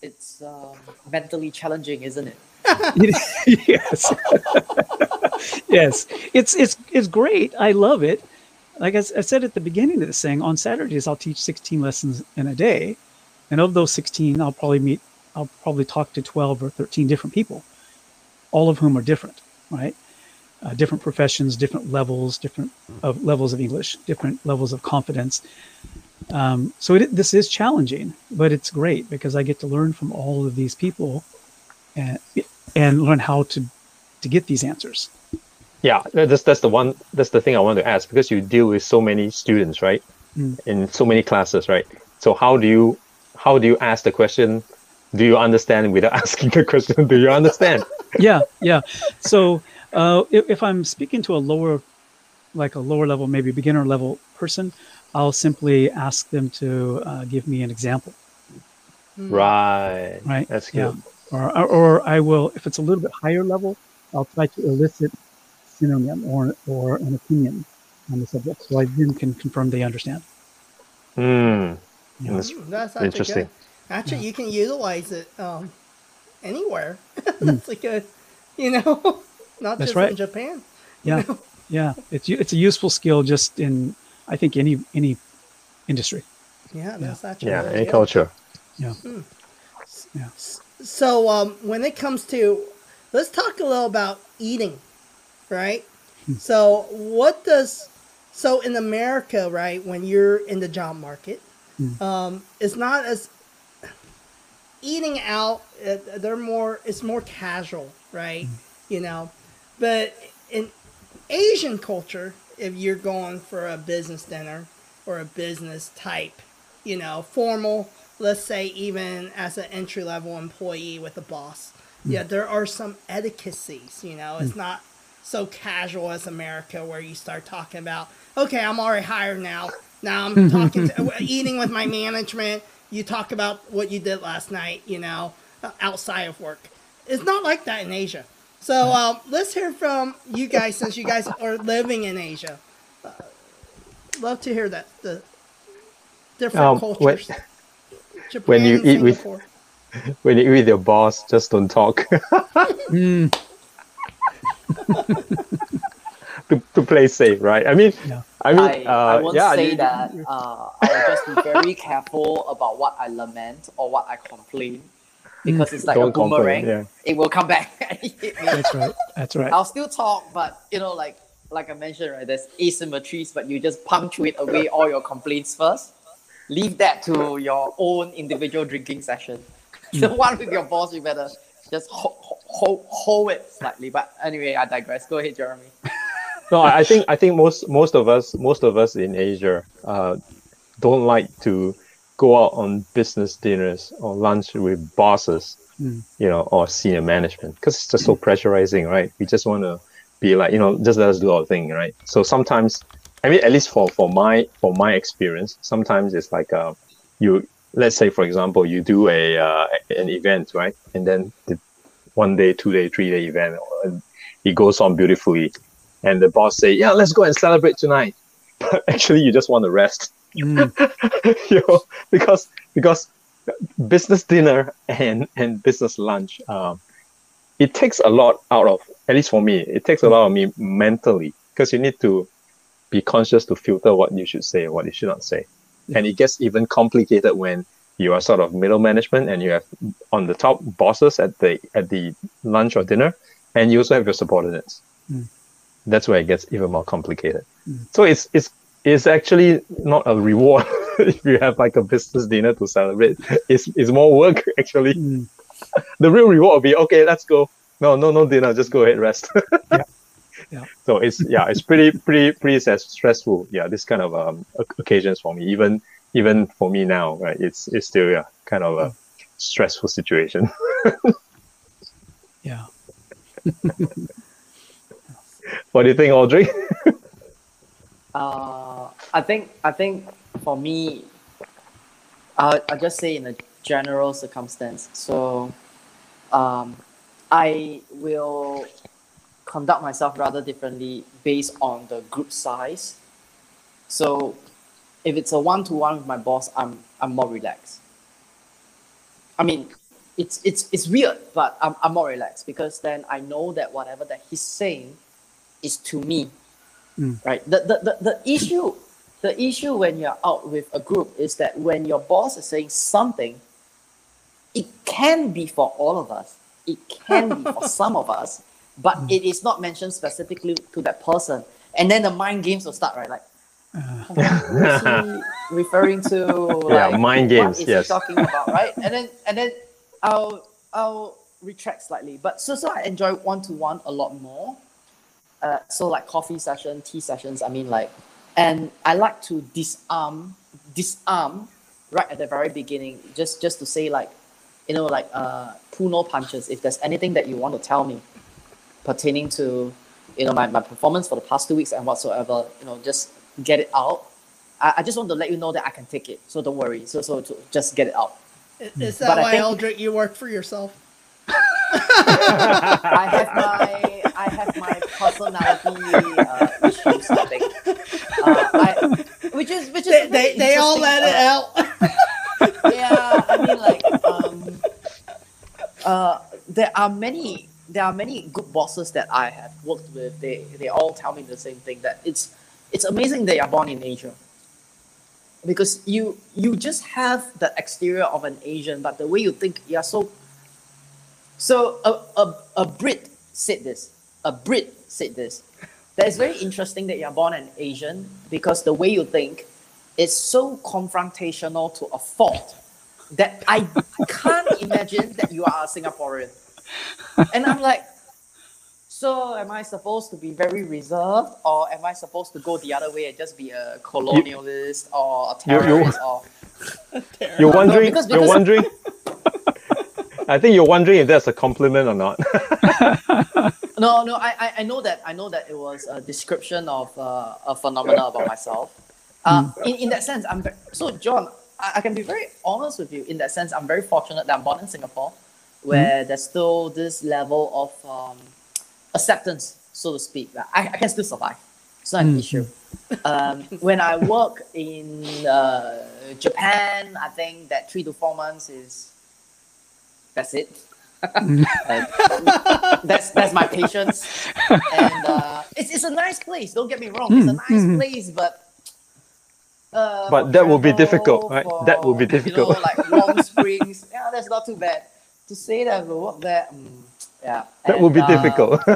it's um, mentally challenging, isn't it? yes. yes. It's it's it's great. I love it. Like I said at the beginning of this thing, on Saturdays I'll teach 16 lessons in a day, and of those 16, I'll probably meet, I'll probably talk to 12 or 13 different people, all of whom are different, right? Uh, different professions, different levels, different of levels of English, different levels of confidence. Um, so it, this is challenging, but it's great because I get to learn from all of these people, and and learn how to to get these answers. yeah that's that's the one that's the thing i want to ask because you deal with so many students right Mm. in so many classes right so how do you how do you ask the question do you understand without asking the question do you understand yeah, yeah. So uh, if, if I'm speaking to a lower, like a lower level, maybe beginner level person, I'll simply ask them to uh, give me an example. Right. Right. That's good. Or, or, or I will, if it's a little bit higher level, I'll try to elicit synonym or, or an opinion on the subject so I then can confirm they understand. Hmm. Yeah. That's Mm, That's actually interesting. good. Actually, you can utilize it um, anywhere. That's a good, you know, not That's just right. in Japan. Yeah. Yeah. It's, it's a useful skill just in, I think, any, any industry. Yeah, that's actually Yeah. Any culture. Yeah. Yeah. So, um, when it comes to, let's talk a little about eating, right? Hmm. So, what does, so in America, right, when you're in the job market, Hmm. um, it's not as, eating out, uh, they're more, it's more casual, right? Hmm. You know, but in Asian culture, if you're going for a business dinner or a business type, you know, formal, let's say even as an entry level employee with a boss, hmm. yeah, there are some etiquettes, you know, it's hmm. not so casual as America where you start talking about, okay, I'm already hired now. Now I'm talking to, eating with my management. You talk about what you did last night, you know, outside of work. It's not like that in Asia. So um, let's hear from you guys since you guys are living in Asia. Uh, love to hear that the different Um, when- cultures. Japan, when you eat with- When you eat with your boss, just don't talk. Mm, to, to play safe, right? I mean, Yeah. I mean, I, uh, I won't yeah, say you- that. Uh, I will just be very careful about what I lament or what I complain because it's like a Don't boomerang. complain, yeah. It will come back and hit me. that's right. That's right. I'll still talk, but you know, like like I mentioned, right? There's asymmetries, but you just punctuate away all your complaints first. Leave that to your own individual drinking session. The one with your boss, you better just hold, hold, hold it slightly. But anyway, I digress. Go ahead, Jeremy. no, I I think I think most most of us most of us in Asia uh, don't like to go out on business dinners or lunch with bosses, Mm. you know, or senior management because it's just so pressurizing, right? We just want to be like, you know, just let us do our thing, right? So sometimes, I mean, at least for for my for my experience, sometimes it's like uh, you let's say for example you do a uh, an event, right, and then the one day, two day, three day event, it goes on beautifully, and the boss say, yeah, let's go and celebrate tonight, but actually you just want to rest Mm, you know, because because business dinner and and business lunch, um, it takes a lot out of at least for me, it takes a lot of me mentally because you need to be conscious to filter what you should say and what you should not say, and it gets even complicated when you are sort of middle management and you have on the top bosses at the at the lunch or dinner, and you also have your subordinates. Mm. That's where it gets even more complicated. So it's it's it's actually not a reward if you have like a business dinner to celebrate. It's it's more work actually. mm, The real reward will be okay, let's go. No, no, no dinner, just go ahead, rest. Yeah. Yeah. So it's yeah, it's pretty pretty pretty stress- stressful. Yeah, this kind of um occasions for me. Even even for me now, right? It's it's still yeah, kind of a stressful situation. yeah. what do you think, Audrey? Uh, I think I think for me, I I just say in a general circumstance. So, um, I will conduct myself rather differently based on the group size. So, if it's a one to one with my boss, I'm I'm more relaxed. I mean, it's it's it's weird, but I'm I'm more relaxed because then I know that whatever that he's saying is to me right? The, the, the, the issue the issue when you're out with a group is that when your boss is saying something it can be for all of us. It can be for some of us but it is not mentioned specifically to that person. And then the mind games will start right? Like Uh, "Oh, what is he referring to Yeah, Like, mind games, what is yes. he talking about? Right? And then and then i'll i'll retract slightly. But so so i enjoy one-to-one a lot more uh, so like coffee session, tea sessions. I mean, like, and I like to disarm, disarm right at the very beginning, just just to say like, you know, like uh, pull no punches. If there's anything that you want to tell me pertaining to, you know, my, my performance for the past two weeks and whatsoever, you know, just get it out. I, I just want to let you know that I can take it, so don't worry. So so to just get it out. Is that But I why, think- Eldrick, you work for yourself? I have my have my personality uh, issues. I think, uh, I, which is which is They, they, they all let it out. yeah, I mean, like, um, uh, there are many, there are many good bosses that I have worked with. They, they all tell me the same thing that it's, it's amazing they are born in Asia. Because you, you just have the exterior of an Asian, but the way you think, you're so. So a, a, a Brit said this. A Brit said this. That it's very interesting that you're born an Asian because the way you think is so confrontational to a fault that I can't imagine that you are a Singaporean. And I'm like, so am I supposed to be very reserved or am I supposed to go the other way and just be a colonialist or a You- you- terrorist or You're wondering. because- you're wondering. I think you're wondering if that's a compliment or not. no no I, I I know that I know that it was a description of uh, a phenomena about myself. Uh, in, in that sense, I'm ve- so John. I, I can be very honest with you. In that sense, I'm very fortunate that I'm born in Singapore, where there's still this level of um, acceptance, so to speak. I, I can still survive. It's not an Mm. issue. Um, when I work in uh, Japan, I think that three to four months is that's it. Uh, that's that's my patience, and uh, it's it's a nice place. Don't get me wrong, it's a nice Mhm. place, but. Uh, But that will be difficult, right? That will be difficult. You know, like Warm Springs, yeah, that's not too bad. To say that we work there, mm, yeah, That and, would be uh, difficult.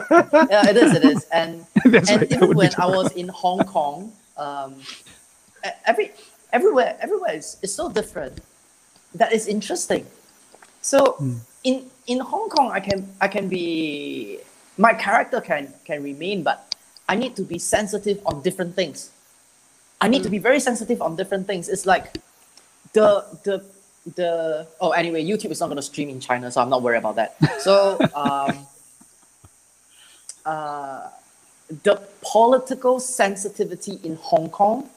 Yeah, it is, it is, and That's and right. Even when I was in Hong Kong, um, every everywhere everywhere is, is so different. That is interesting. So Hmm. in in Hong Kong, I can I can be my character can can remain, but I need to be sensitive on different things. I need to be very sensitive on different things. It's like the the the oh anyway, YouTube is not going to stream in China, so I'm not worried about that. So um, uh, the political sensitivity in Hong Kong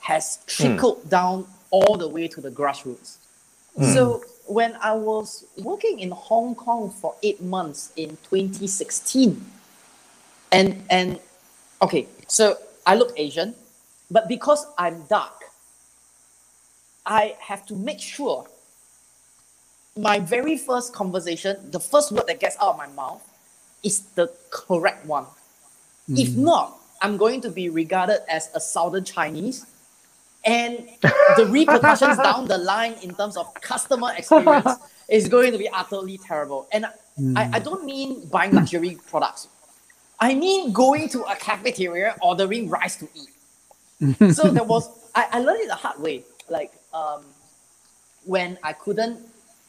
has trickled down all the way to the grassroots. So when I was working in Hong Kong for eight months in 2016, and and okay, so I look Asian, but because I'm dark, I have to make sure my very first conversation, the first word that gets out of my mouth, is the correct one. If mm. not, I'm going to be regarded as a Southern Chinese. And the repercussions down the line in terms of customer experience is going to be utterly terrible. And I, I don't mean buying luxury products. I mean going to a cafeteria ordering rice to eat. so there was I, I learned it the hard way. Like um, when I couldn't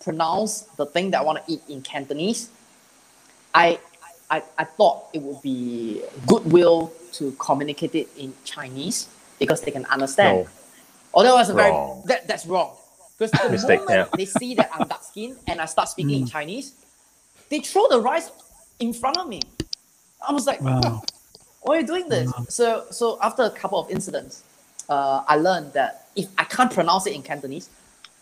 pronounce the thing that I want to eat in Cantonese, I, I I thought it would be goodwill to communicate it in Chinese because they can understand. No. Oh, that was a very that, that's wrong. Because the Mistake, moment yeah. they see that I'm dark skinned and I start speaking in Chinese, they throw the rice in front of me. I was like, Wow. why are you doing this? So so after a couple of incidents, uh, I learned that if I can't pronounce it in Cantonese,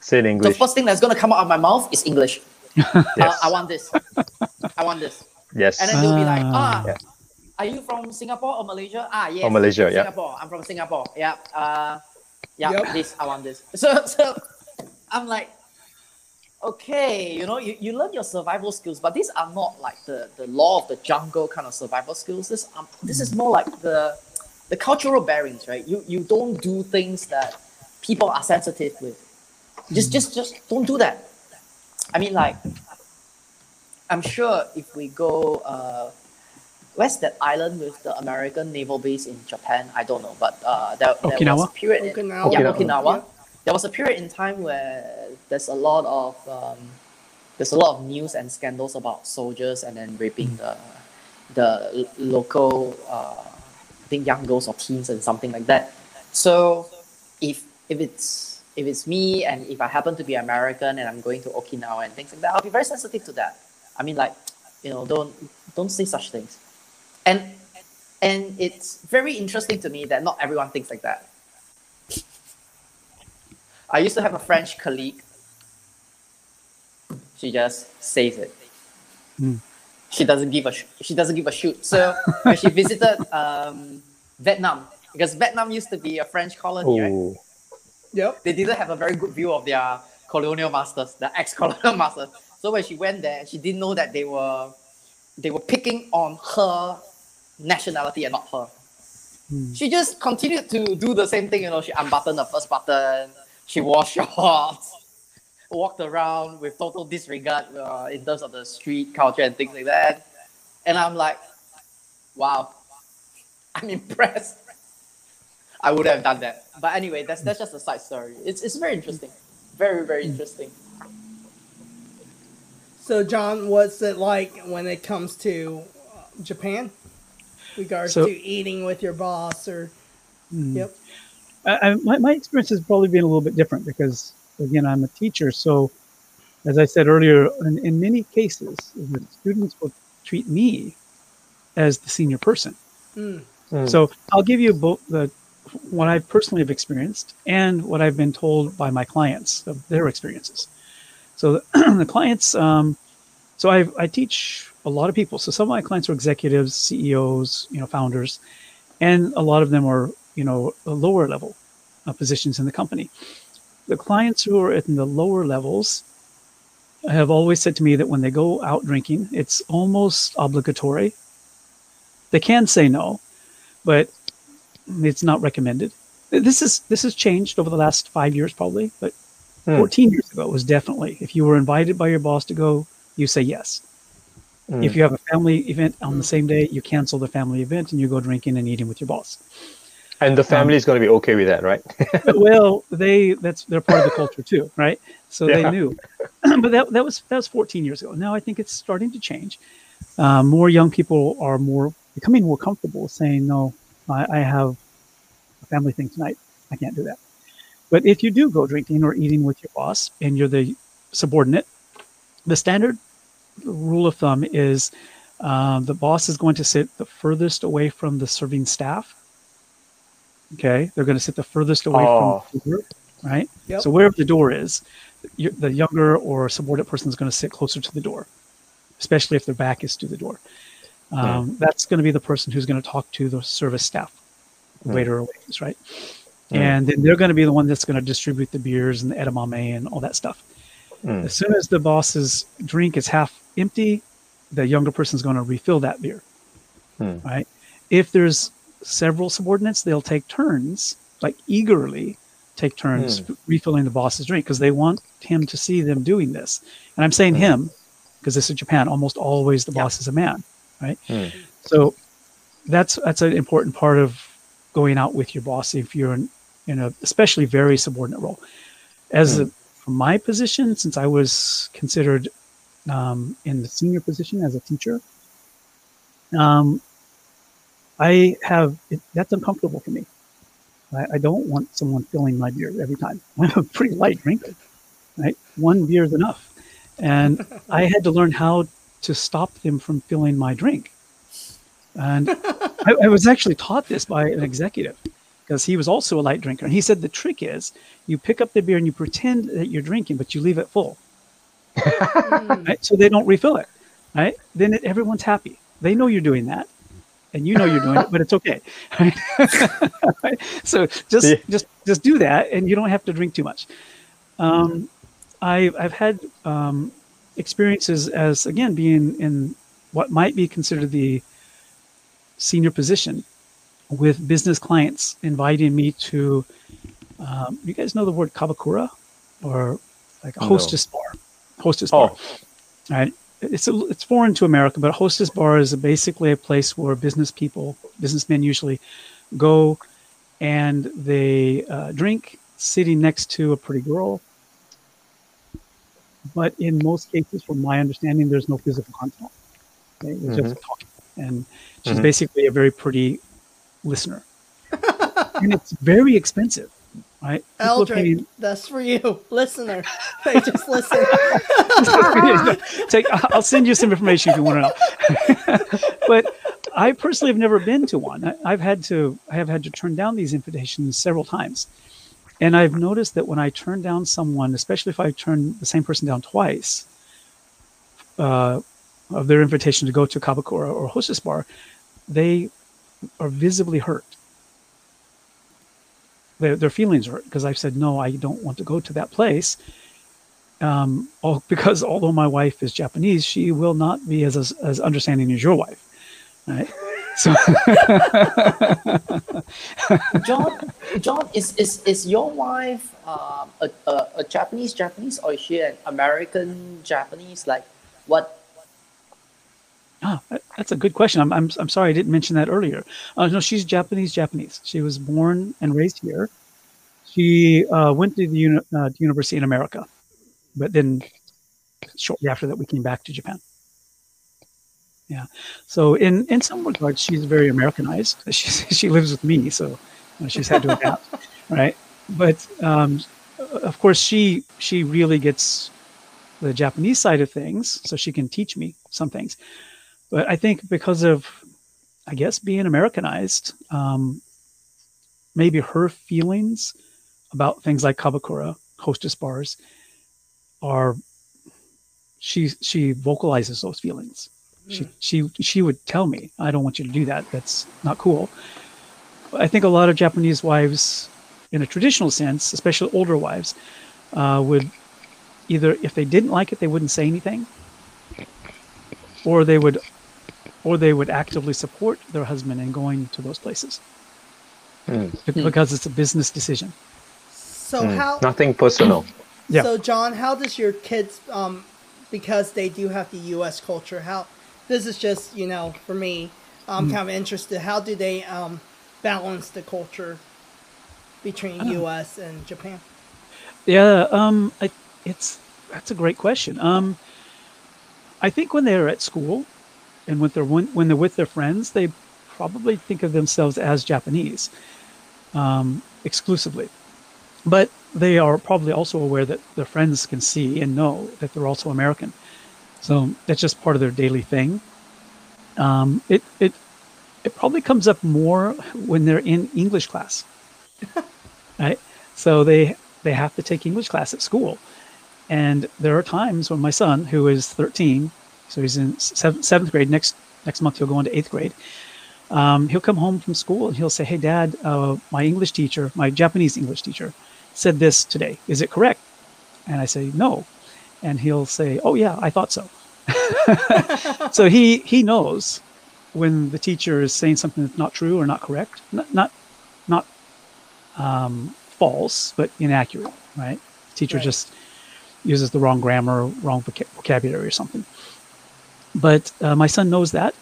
Say in English. the first thing that's gonna come out of my mouth is English. Uh, I want this. I want this. yes. And then they'll be like, Ah. ah, Yeah. are you from Singapore or Malaysia? Ah, yes. Or Malaysia, yeah. Singapore. I'm from Singapore. Yeah. Uh, yeah, Yep. this, I want this. So, so I'm like, okay, you know, you, you learn your survival skills, but these are not like the, the law of the jungle kind of survival skills. This, um, this is more like the, the cultural bearings, right? You, you don't do things that people are sensitive with. Just, just, just don't do that. I mean, like, I'm sure if we go, uh, where's that island with the American naval base in Japan? I don't know, but uh, there, there was a period. in- Okinawa. Yeah, Okinawa. Okinawa. Yeah. There was a period in time where there's a lot of um, there's a lot of news and scandals about soldiers and then raping the the local uh, I think young girls or teens and something like that. So if if it's if it's me and if I happen to be American and I'm going to Okinawa and things like that, I'll be very sensitive to that. I mean, like you know, don't don't say such things. And and it's very interesting to me that not everyone thinks like that. I used to have a French colleague She just says it. Hmm. She doesn't give a sh- she doesn't give a shoot. So when she visited um, Vietnam, because Vietnam used to be a French colony, right? Oh, Yep. They didn't have a very good view of their colonial masters, the ex-colonial masters. So when she went there, she didn't know that they were they were picking on her nationality and not her. Hmm. She just continued to do the same thing. You know, she unbuttoned the first button. She wore shorts, walked around with total disregard uh, in terms of the street culture and things like that. And I'm like, wow, I'm impressed. I would have done that. But anyway, that's that's just a side story. It's it's very interesting. Very, very interesting. So, John, what's it like when it comes to uh, Japan? Regards So- to eating with your boss or. Mm. Yep. I, I, my, my experience has probably been a little bit different because, again, I'm a teacher. So, as I said earlier, in, in many cases, the students will treat me as the senior person. Mm. mm, So, I'll give you both the what I personally have experienced and what I've been told by my clients of their experiences. So, the, the clients, um, so I, I teach a lot of people. So, some of my clients are executives, CEOs, you know, founders, and a lot of them are you know lower level uh, positions in the company. The clients who are in the lower levels have always said to me that when they go out drinking, it's almost obligatory. They can say no, but it's not recommended. This is this has changed over the last five years probably, but Hmm. 14 years ago it was definitely if you were invited by your boss to go, you say yes. mm, If you have a family event on the same day, you cancel the family event and you go drinking and eating with your boss. and the family is going to be okay with that, right? well, they that's they're part of the culture too, right? So Yeah. they knew. but that that was that was 14 years ago. Now I think it's starting to change. Uh, more young people are more becoming more comfortable saying, "No, I, I have a family thing tonight. I can't do that." But if you do go drinking or eating with your boss and you're the subordinate, the standard rule of thumb is um, the boss is going to sit the furthest away from the serving staff. Okay, they're going to sit the furthest away Oh. from the door, right? Yep. So wherever the door is, the younger or subordinate person is going to sit closer to the door, especially if their back is to the door. Um, That's going to be the person who's going to talk to the service staff, the Mm. waiter or waitress, right? And then they're going to be the one that's going to distribute the beers and the edamame and all that stuff. Mm. As soon as the boss's drink is half empty, the younger person is going to refill that beer. Mm. Right? If there's several subordinates, they'll take turns, like eagerly take turns refilling the boss's drink because they want him to see them doing this. And I'm saying him because this is Japan. Almost always the Yeah. boss is a man, right? Mm. So that's that's an important part of going out with your boss if you're in, in a especially very subordinate role. As a, from my position, since I was considered um, in the senior position as a teacher, um, I have it, that's uncomfortable for me. I, I don't want someone filling my beer every time. I'm a pretty light drinker, right? One beer is enough, and I had to learn how to stop them from filling my drink. And I, I was actually taught this by an executive because he was also a light drinker. And he said the trick is you pick up the beer and you pretend that you're drinking, but you leave it full. Right? So they don't refill it, right? Then it, everyone's happy. They know you're doing that, and you know you're doing it, but it's okay. Right? So just Yeah. just just do that, and you don't have to drink too much. Um, I've I've had um, experiences as again being in what might be considered the senior position with business clients inviting me to um, you guys know the word kabakura or like a hostess No. Hostess bar Oh. bar. Right it's a, it's foreign to america but a hostess bar is basically a place where business people businessmen usually go and they uh, drink sitting next to a pretty girl. But in most cases from my understanding there's no physical contact. Okay? it's just talking. And she's Mhm. basically a very pretty listener. And it's very expensive right Eldrick, that's for you, listener. They just listen. Take, I'll send you some information if you want to know. but I personally have never been to one. I, I've had to, I have had to turn down these invitations several times, and I've noticed that when I turn down someone, especially if I turn the same person down twice, uh, of their invitation to go to Kabakura or Hostess Bar, they are visibly hurt. Their, their feelings hurt because I've said, no, I don't want to go to that place. Um, all, because although my wife is Japanese, she will not be as, as, as understanding as your wife. Right? So, John, John, is is is your wife um, a, a a Japanese Japanese or is she an American Japanese? Like, what? Ah, that's a good question. I'm, I'm, I'm sorry I didn't mention that earlier. Uh, no, she's Japanese Japanese. She was born and raised here. She uh, went to the uni- uh, university in America, but then shortly after that, we came back to Japan. Yeah. So in, in some regards, she's very Americanized. She, she lives with me, so she's had to adapt, right? But um, of course, she she really gets the Japanese side of things, so she can teach me some things. But I think because of, I guess, being Americanized, um, maybe her feelings about things like Kabakura, hostess bars, are she she vocalizes those feelings. She she she would tell me, "I don't want you to do that. That's not cool." I think a lot of Japanese wives, in a traditional sense, especially older wives, uh, would either if they didn't like it, they wouldn't say anything, or they would, or they would actively support their husband in going to those places Mm. be- because it's a business decision. So Mm. how? Nothing personal. Yeah. So John, how does your kids, um, because they do have the U.S. culture, how this is just you know for me, I'm Hmm. kind of interested. How do they um, balance the culture between. U.S. and Japan? Yeah, um, I, it's that's a great question. Um, I think when they're at school, and when they're when, when they're with their friends, they probably think of themselves as Japanese um, exclusively, but they are probably also aware that their friends can see and know that they're also American. So that's just part of their daily thing. Um, it it it probably comes up more when they're in English class, right? So they they have to take English class at school, and there are times when my son, who is 13, so he's in seventh, seventh grade next next month, he'll go into eighth grade. Um, he'll come home from school and he'll say, "Hey, Dad, uh, my English teacher, my Japanese English teacher, said this today. Is it correct?" And I say, "No," and he'll say, "Oh yeah, I thought so." so he he knows when the teacher is saying something that's not true or not correct, not not not um, false, but inaccurate, right? The teacher Right. just uses the wrong grammar, wrong voca- vocabulary or something. But uh, my son knows that.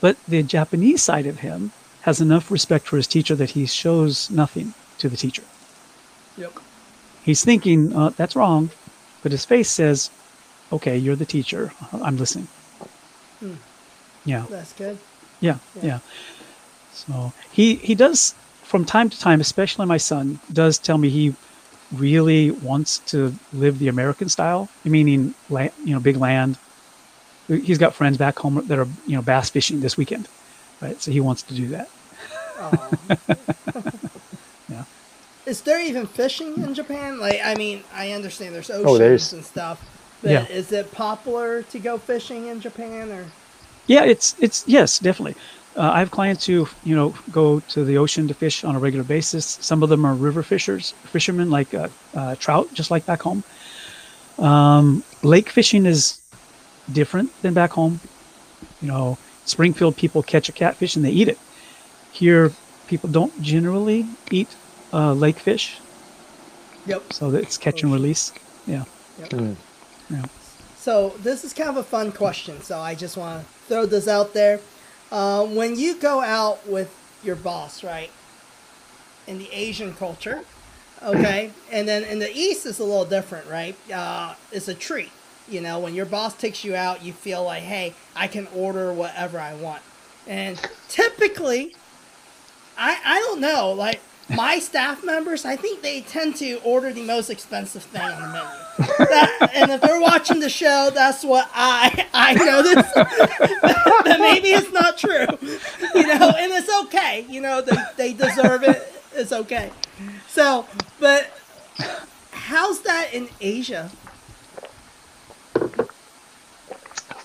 But the Japanese side of him has enough respect for his teacher that he shows nothing to the teacher. Yep. He's thinking, uh, that's wrong. But his face says, okay, you're the teacher. I'm listening. Hmm. Yeah. That's good. Yeah, Yeah. yeah. So he he does from time to time, especially my son does tell me he really wants to live the American style, meaning you know, big land. He's got friends back home that are you know bass fishing this weekend, right? So he wants to do that. Aw. Yeah. Is there even fishing in Japan? Like, I mean, I understand there's oceans Oh, there's- and stuff, but Yeah. is it popular to go fishing in Japan or? Yeah, it's it's yes, definitely. Uh, I have clients who you know go to the ocean to fish on a regular basis. Some of them are river fishers, fishermen like uh, uh, trout, just like back home. Um, lake fishing is different than back home. You know, Springfield people catch a catfish and they eat it. Here, people don't generally eat uh, lake fish, Yep. so it's catch and release. Yeah, Mm. yeah. So this is kind of a fun question. So I just want to throw this out there. Uh, when you go out with your boss, right, in the Asian culture, okay, and then in the East it's a little different, right? Uh, it's a treat. You know, when your boss takes you out, you feel like, hey, I can order whatever I want. And typically, I I don't know, like my staff members, I think they tend to order the most expensive thing on the menu. That, and if they're watching the show, that's what I I notice. that maybe it's not true, you know, and it's okay. You know, they they deserve it. It's okay. So, but how's that in Asia?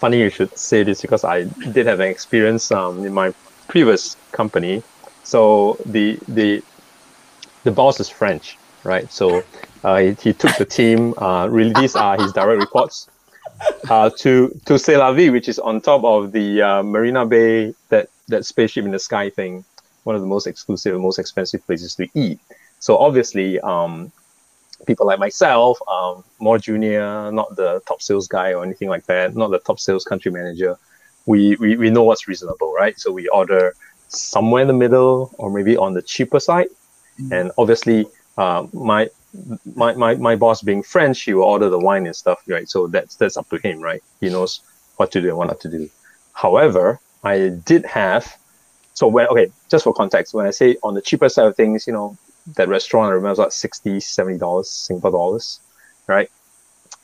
Funny you should say this because I did have an experience um, in my previous company. So the the the boss is French, right? So uh, he, he took the team. Uh, really, these are his direct reports uh, to to CÉ LA VI, which is on top of the uh, Marina Bay, that that spaceship in the sky thing, one of the most exclusive and most expensive places to eat. So obviously, um, people like myself, um, more junior, not the top sales guy or anything like that, not the top sales country manager, we, we, we know what's reasonable, right? So we order somewhere in the middle or maybe on the cheaper side. Mm. And obviously, uh, my, my, my, my boss being French, he will order the wine and stuff, right? So that's, that's up to him, right? He knows what to do and what not to do. However, I did have, so when, okay, just for context, when I say on the cheaper side of things, you know, that restaurant, I remember it was like 60 $70 Singapore dollars, right?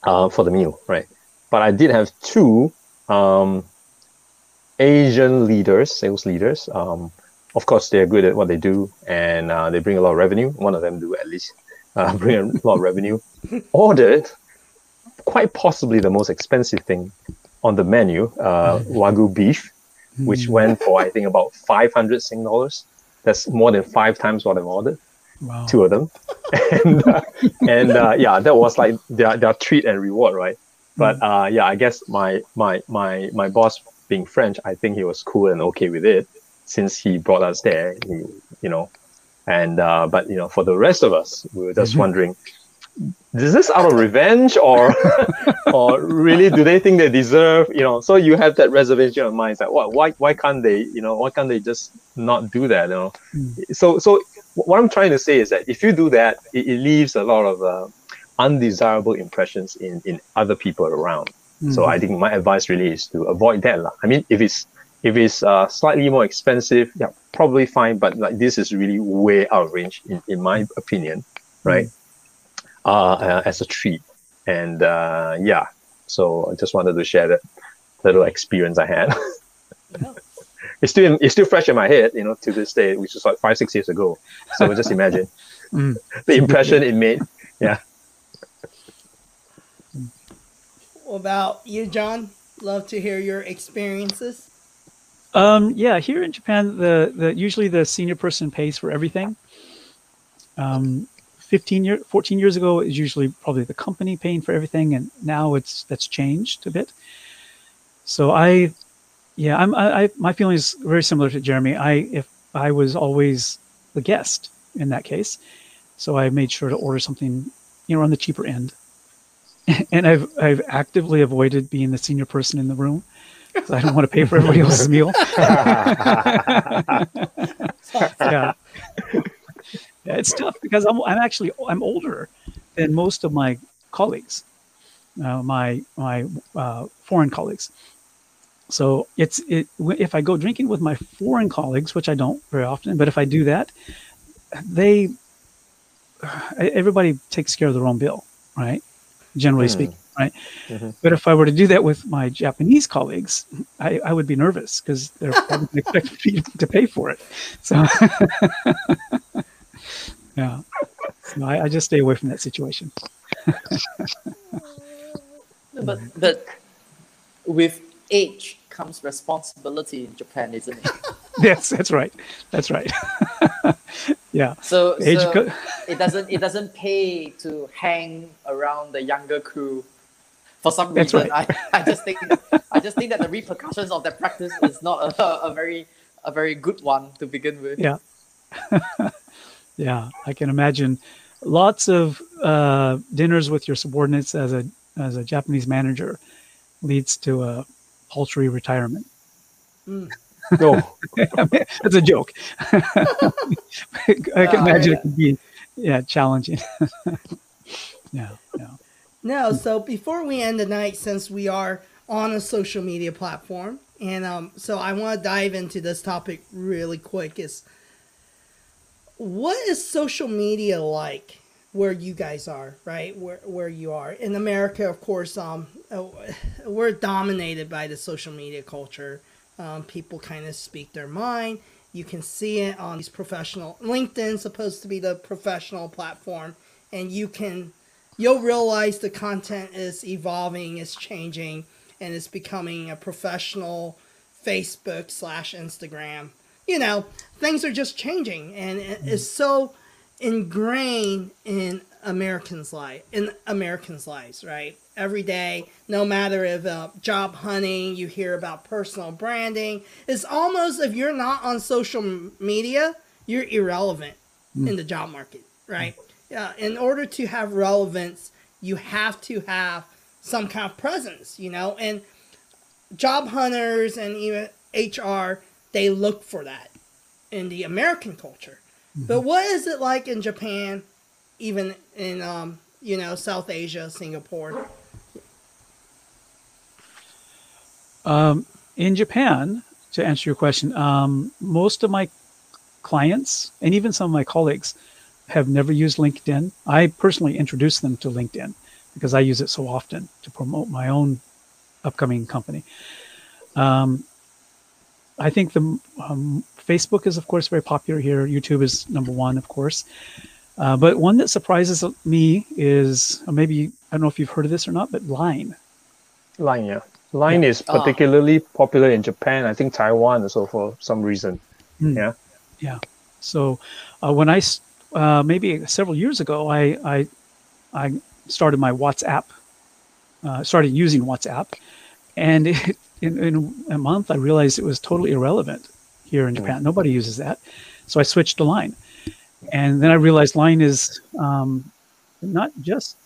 Uh, for the meal, right? But I did have two um, Asian leaders, sales leaders. Um, of course, they're good at what they do and uh, they bring a lot of revenue. One of them do at least uh, bring a lot of revenue. Ordered quite possibly the most expensive thing on the menu, uh, Wagyu beef, which hmm. went for I think about 500 Sing dollars. That's more than five times what I've ordered. Wow. Two of them, and uh, and uh, yeah, that was like their their treat and reward, right? But mm. uh, yeah, I guess my my my my boss being French, I think he was cool and okay with it since he brought us there. He, you know, and uh, but you know, for the rest of us, we were just mm-hmm. wondering, is this out of revenge or or really do they think they deserve you know so you have that reservation of mind like what why why can't they you know why can't they just not do that you know mm. so so what i'm trying to say is that if you do that it, it leaves a lot of uh, undesirable impressions in in other people around mm. so i think my advice really is to avoid that i mean if it's if it's uh, slightly more expensive yeah probably fine but like this is really way out of range in, in my opinion right mm uh, uh, as a treat. And uh, yeah, so I just wanted to share that little experience I had. it's still it's still fresh in my head, you know, to this day, which is like five six years ago. So just imagine mm. the impression it made. Yeah. What about you, John? Love to hear your experiences. Um, yeah, here in Japan, the, the usually the senior person pays for everything. Um, 15 years, 14 years ago, is usually probably the company paying for everything, and now it's that's changed a bit. So I, yeah, I'm I, I my feeling is very similar to Jeremy. I if I was always the guest in that case, so I made sure to order something, you know, on the cheaper end. and I've I've actively avoided being the senior person in the room because I don't want to pay for everybody else's meal. yeah it's tough because I'm, I'm actually I'm older than most of my colleagues, uh, my my uh, foreign colleagues. So it's it if I go drinking with my foreign colleagues, which I don't very often, but if I do that, they everybody takes care of their own bill, right? Generally mm. speaking, right? Mm-hmm. But if I were to do that with my Japanese colleagues, I, I would be nervous because they're probably expecting me to pay for it. So yeah. So I, I just stay away from that situation. but but with age comes responsibility in Japan, isn't it? yes, that's right. That's right. yeah. So, age so it doesn't it doesn't pay to hang around the younger crew. For some reason, right. I, I just think I just think that the repercussions of that practice is not a, a very a very good one to begin with. Yeah. Yeah, I can imagine lots of uh, dinners with your subordinates as a as a Japanese manager leads to a paltry retirement. Mm. No, that's a joke. I can imagine it could be yeah challenging. yeah, yeah. No, so before we end the night, since we are on a social media platform, and um, so I want to dive into this topic really quick. Is what is social media like where you guys are right? Where, where you are. In america of course um, uh, we're dominated by the social media culture. Um, people kind of speak their mind. You can see it on these professional linkedin supposed to be the professional platform and you can you'll realize the content is evolving is changing and it's becoming a professional Facebook slash Instagram. You know, things are just changing, and it's so ingrained in Americans' life, in Americans' lives, right? Every day, no matter if uh, job hunting, you hear about personal branding. It's almost if you're not on social media, you're irrelevant mm. in the job market, right? Uh, in order to have relevance, you have to have some kind of presence, you know, and job hunters and even HR, they look for that in the American culture. Mm-hmm. But what is it like in Japan, even in um, you know South Asia, Singapore? Um, in Japan, to answer your question, um, most of my clients and even some of my colleagues have never used LinkedIn. I personally introduced them to LinkedIn because I use it so often to promote my own upcoming company. Um, I think the um, Facebook is, of course, very popular here. YouTube is number one, of course. Uh, but one that surprises me is maybe I don't know if you've heard of this or not, but Line. Line, yeah. Line yeah. is ah. particularly popular in Japan. I think Taiwan also for some reason. Mm. Yeah. Yeah. So uh, when I uh, maybe several years ago, I I, I started my WhatsApp. Uh, started using WhatsApp, and it, in, in a month I realized it was totally irrelevant here in mm. Japan. Nobody uses that. So I switched to Line. And then I realized Line is um, not just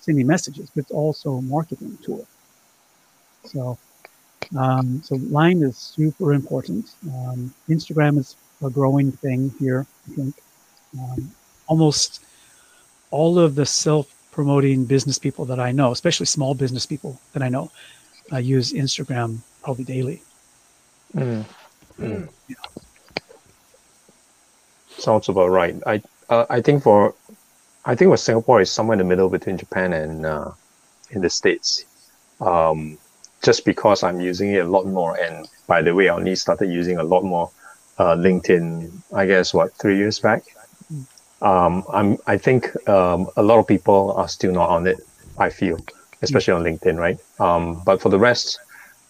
sending messages, but it's also a marketing tool. So, um, so Line is super important. Um, Instagram is a growing thing here, I think. Um, almost all of the self promoting business people that I know, especially small business people that I know, uh, use Instagram probably daily. Mm. Mm. Sounds about right. I uh, I think for I think for Singapore is somewhere in the middle between Japan and uh, in the states. Um, just because I'm using it a lot more, and by the way, I only started using a lot more uh, LinkedIn. I guess what three years back. Um, I'm I think um, a lot of people are still not on it. I feel, especially on LinkedIn, right? Um, but for the rest,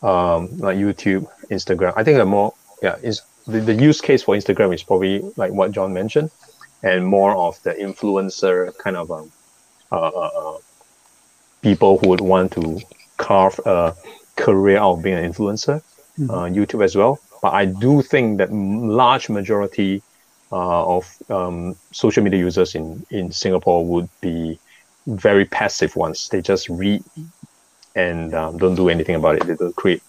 um, like YouTube, Instagram, I think they're more yeah, is the, the use case for Instagram is probably like what John mentioned, and more of the influencer kind of um, uh, uh, uh, people who would want to carve a career out of being an influencer, mm-hmm. uh, YouTube as well. But I do think that large majority uh, of um, social media users in, in Singapore would be very passive ones. They just read and um, don't do anything about it. They don't create.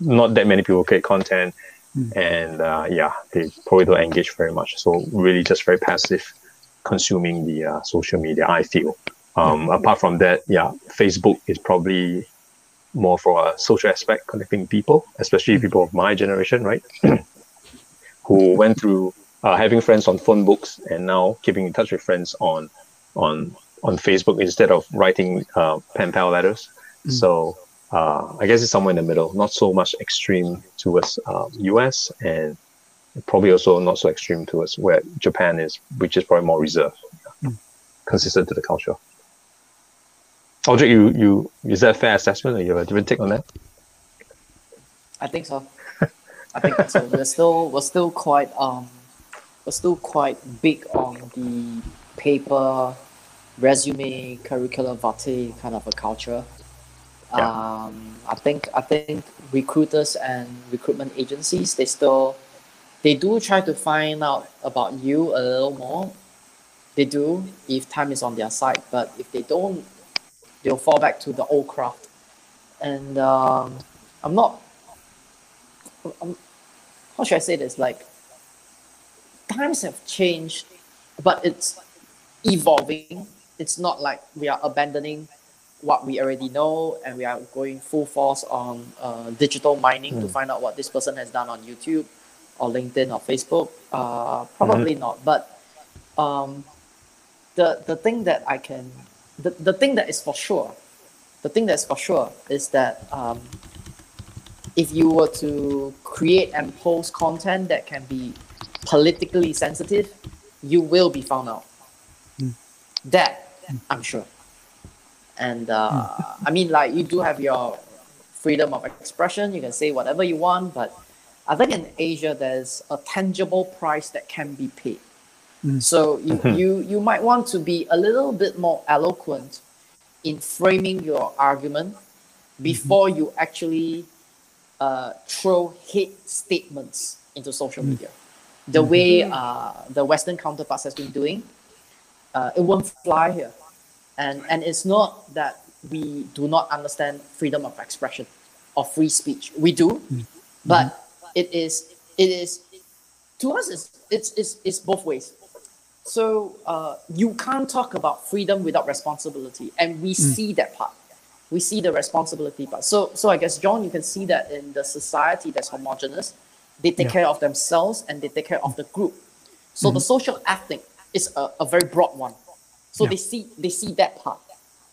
Not that many people create content. Mm. And uh, yeah, they probably don't engage very much. So really just very passive consuming the uh, social media, I feel. Um, mm. Apart from that, yeah, Facebook is probably more for a social aspect, connecting people, especially mm. people of my generation, right? Who went through uh, having friends on phone books and now keeping in touch with friends on on on Facebook instead of writing uh, pen pal letters. Mm. So uh, I guess it's somewhere in the middle, not so much extreme towards uh, US and probably also not so extreme towards where Japan is, which is probably more reserved, mm. consistent to the culture. Audrey, you, you is that a fair assessment or you have a different take on that? I think so. I think so. We're still we're still quite um we're still quite big on the paper resume curriculum vitae kind of a culture Um, I think I think recruiters and recruitment agencies they still they do try to find out about you a little more. They do if time is on their side, but if they don't, they'll fall back to the old craft. And um, I'm not. I'm, how should I say this? Like times have changed, but it's evolving. It's not like we are abandoning what we already know and we are going full force on uh, digital mining mm. to hmm. find out what this person has done on YouTube or LinkedIn or Facebook? Uh, probably mm-hmm. not. But um, the the thing that I can the, the thing that is for sure, the thing that's for sure is that um, if you were to create and post content that can be politically sensitive, you will be found out. Mm. That I'm sure and uh, I mean like you do have your freedom of expression. You can say whatever you want, but I think in Asia there's a tangible price that can be paid. So you, you you might want to be a little bit more eloquent in framing your argument before you actually uh, throw hate statements into social media. The way uh, the Western counterparts has been doing, uh, it won't fly here. And and it's not that we do not understand freedom of expression or free speech. We do, mm-hmm. but it is it is to us it's it's it's, it's both ways. So uh, you can't talk about freedom without responsibility, and we mm. see that part. We see the responsibility part. So so I guess John, you can see that in the society that's homogenous, they take Yeah. care of themselves and they take care of the group. So the mm-hmm. social ethic is a, a very broad one. So Yeah. they see they see that part.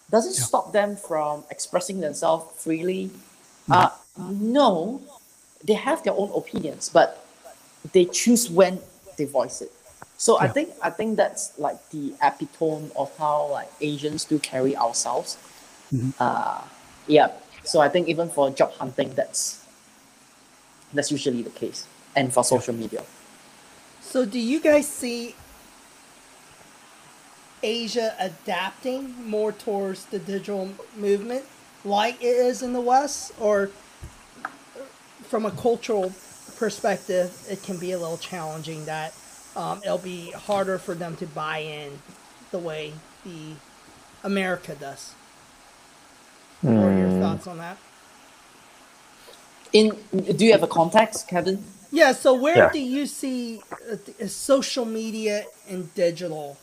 Does it Yeah. stop them from expressing themselves freely? Uh, no, they have their own opinions, but they choose when they voice it. So I think I think that's like the epitome of how like Asians do carry ourselves. Mm-hmm. Uh, yeah. So I think even for job hunting, that's that's usually the case, and for social media. So, do you guys see Asia adapting more towards the digital movement like it is in the West? Or from a cultural perspective, it can be a little challenging that um, it'll be harder for them to buy in the way the America does? What are your thoughts on that? In do you have a context, Kevin? Yeah, so where Yeah. do you see uh, social media and digital?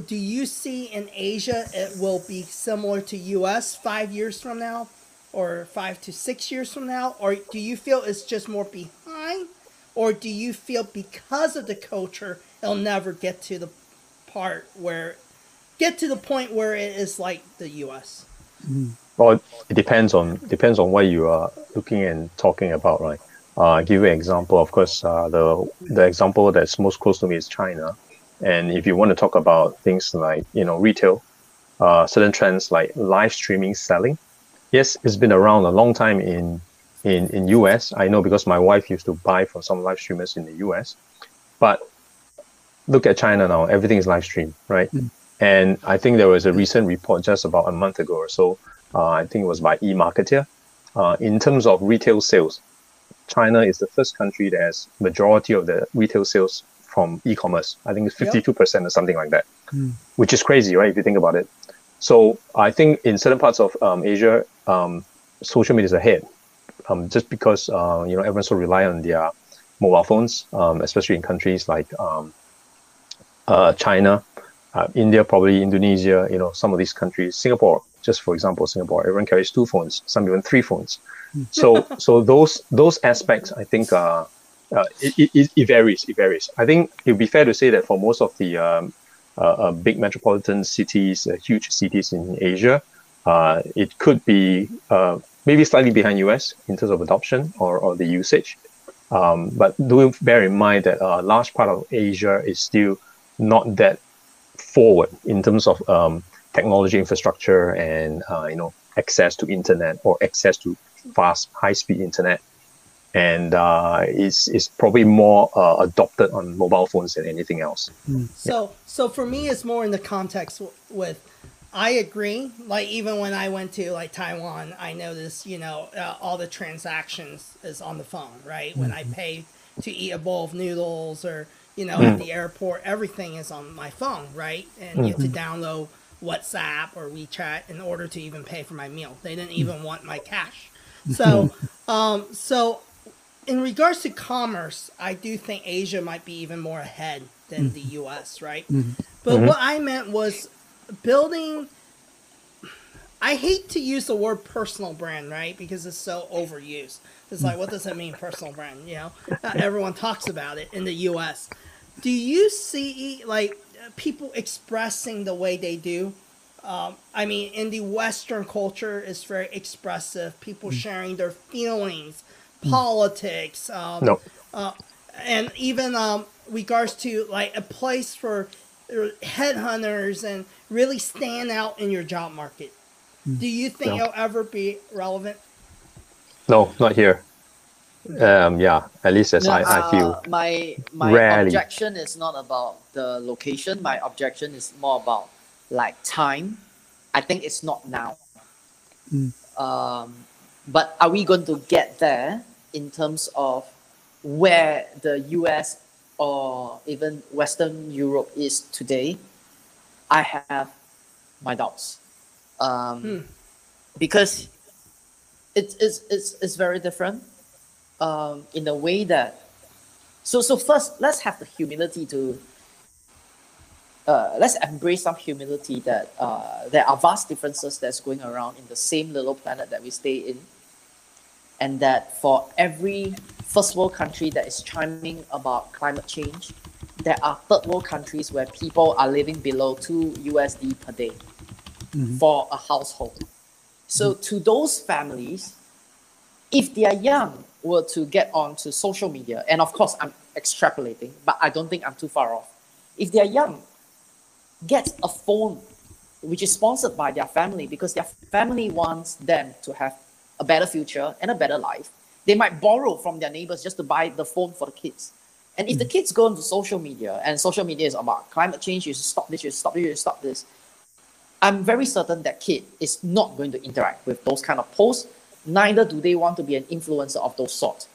Do you see in Asia it will be similar to US 5 years from now or 5 to 6 years from now or do you feel it's just more behind or do you feel because of the culture it'll never get to the part where get to the point where it is like the US? Well, it depends on depends on what you are looking and talking about, right? Uh, I'll give you an example. Of course, uh, the the example that's most close to me is China. And if you want to talk about things like you know retail, uh, certain trends like live streaming selling, yes, it's been around a long time in in in US. I know because my wife used to buy from some live streamers in the US. But look at China now; everything is live stream, right? And I think there was a recent report just about a month ago or so. Uh, I think it was by eMarketer. Uh, in terms of retail sales, China is the first country that has majority of the retail sales from e-commerce. I think it's Yep. fifty-two percent or something like that, which is crazy, right? If you think about it. So I think in certain parts of um, Asia, um, social media is ahead, um, just because uh, you know everyone's so rely on their mobile phones, um, especially in countries like um, uh, China, uh, India, probably Indonesia, you know, some of these countries, Singapore, just for example, Singapore, everyone carries two phones, some even three phones. So, so those those aspects, I think, uh, uh, it, it, it varies. It varies. I think it would be fair to say that for most of the um, uh, uh, big metropolitan cities, uh, huge cities in Asia, uh, it could be uh, maybe slightly behind US in terms of adoption or, or the usage. Um, but do bear in mind that a large part of Asia is still not that forward in terms of um, technology infrastructure and you know access to internet or access to fast high speed internet and uh, is is probably more uh, adopted on mobile phones than anything else So, so for me, it's more in the context w- with. I agree. Like even when I went to like Taiwan, I noticed you know uh, all the transactions is on the phone, right? When I pay to eat a bowl of noodles or you know at the airport, everything is on my phone, right? And you have to download WhatsApp or WeChat in order to even pay for my meal. They didn't even want my cash. So, um, so in regards to commerce, I do think Asia might be even more ahead than mm-hmm. the US, right? Mm-hmm. But mm-hmm. what I meant was building. I hate to use the word personal brand, right? Because it's so overused. It's like, what does that mean, personal brand? You know, Not everyone talks about it in the US. Do you see like people expressing the way they do? Um, I mean, in the Western culture, it's very expressive. People sharing their feelings, politics, um, no and even um, regards to like a place for uh, headhunters and really stand out in your job market. Do you think No. it'll ever be relevant? No, not here. Um, yeah, at least as No, I, I uh, feel. my my Rarely. objection is not about the location. My objection is more about like time. I think it's not now. Mm. Um, but are we going to get there in terms of where the US or even Western Europe is today? I have my doubts. Um, Hmm. Because it's, it's, it's, it's very different um, in a way that so so first let's have the humility to uh, let's embrace some humility that uh, there are vast differences that's going around in the same little planet that we stay in and that for every first world country that is chiming about climate change there are third world countries where people are living below 2 usd per day Mhm. for a household so to those families if they are young were to get onto social media, and of course I'm extrapolating, but I don't think I'm too far off. If they are young, get a phone which is sponsored by their family because their family wants them to have a better future and a better life. They might borrow from their neighbors just to buy the phone for the kids. And if the hmm. kids go into social media and social media is about climate change, you should stop this, you should stop this, you should stop this. I'm very certain that kid is not going to interact with those kind of posts neither do they want to be an influencer of those sorts.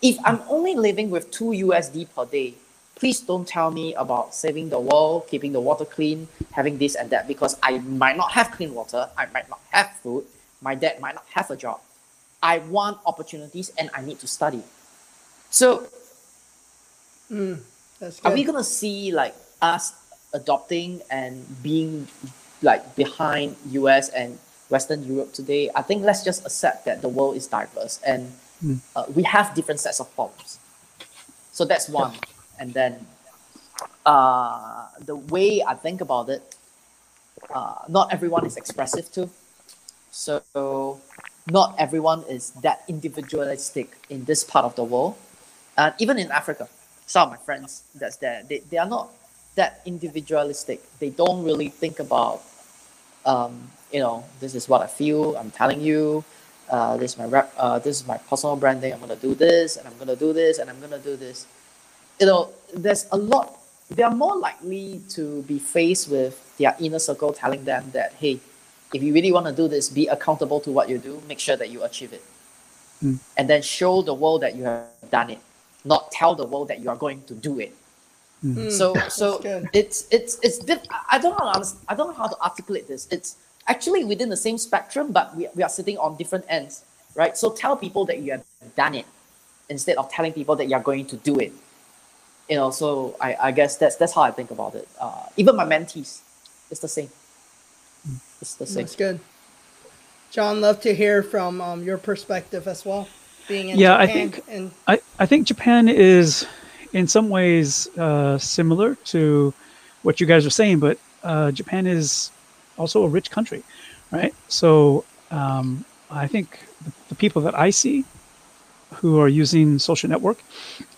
If I'm hmm. only living with 2 USD per day, please don't tell me about saving the world, keeping the water clean, having this and that, because I might not have clean water, I might not have food, my dad might not have a job. I want opportunities and I need to study. So That's are we gonna see like us adopting and being like behind US and Western Europe today? I think let's just accept that the world is diverse and Mm. uh, we have different sets of problems. So that's one. And then uh, the way I think about it, uh, not everyone is expressive too. So not everyone is that individualistic in this part of the world. And even in Africa, some of my friends that's there, they, they are not that individualistic. They don't really think about, um, you know, this is what I feel, I'm telling you, uh, this is my rep, uh, this is my personal branding, I'm gonna do this, and I'm gonna do this, and I'm gonna do this. You know, there's a lot, they are more likely to be faced with their inner circle telling them that, hey, if you really want to do this, be accountable to what you do, make sure that you achieve it. Mm. And then show the world that you have done it, not tell the world that you are going to do it. Mm, So so it's it's it's diff- I don't know how to, I don't know how to articulate this. It's actually within the same spectrum, but we, we are sitting on different ends, right? So tell people that you have done it instead of telling people that you are going to do it. You know, so I, I guess that's that's how I think about it. Uh, even my mentees, it's the same. It's the same. That's good. John, love to hear from um, your perspective as well. Being in Yeah, I Japan think- and I, I think Japan is in some ways uh, similar to what you guys are saying, but uh, Japan is also a rich country, right? So um, I think the, the people that I see who are using social network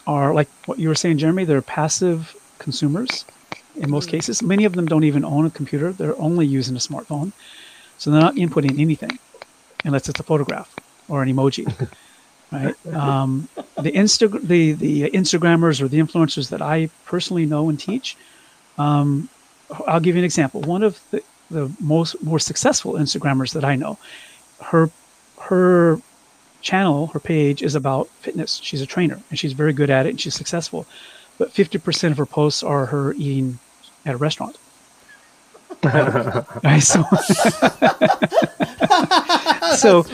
are like what you were saying, Jeremy. They're passive consumers in most cases. Many of them don't even own a computer; they're only using a smartphone, so they're not inputting anything unless it's a photograph or an emoji right? Um, the Insta, the the Instagrammers or the influencers that I personally know and teach, um, I'll give you an example. One of the, the most more successful Instagrammers that I know, her her channel, her page is about fitness. She's a trainer and she's very good at it and she's successful. But fifty percent of her posts are her eating at a restaurant. Right, so, so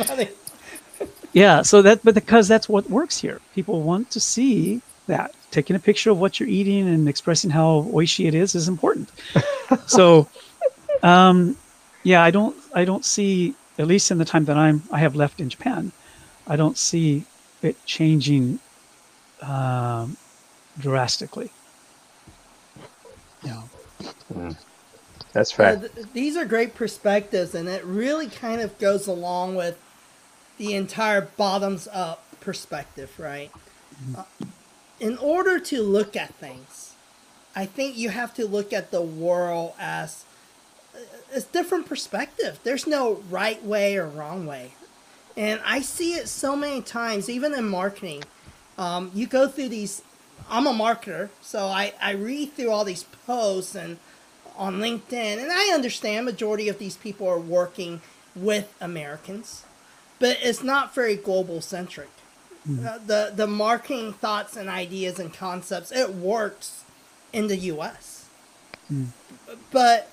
yeah, so that but because that's what works here. People want to see that. Taking a picture of what you're eating and expressing how oishi it is is important. so um yeah, I don't I don't see at least in the time that I'm I have left in Japan, I don't see it changing um drastically. Yeah. That's Uh, fair. th- these are great perspectives, and it really kind of goes along with the entire bottoms up perspective, right? Uh, in order to look at things, I think you have to look at the world as uh, it's different perspective. There's no right way or wrong way. And I see it so many times, even in marketing. Um, you go through these, I'm a marketer, so I, I read through all these posts and on LinkedIn, and I understand majority of these people are working with Americans, but it's not very global centric. Uh, the the marketing thoughts and ideas and concepts it works in the U.S. But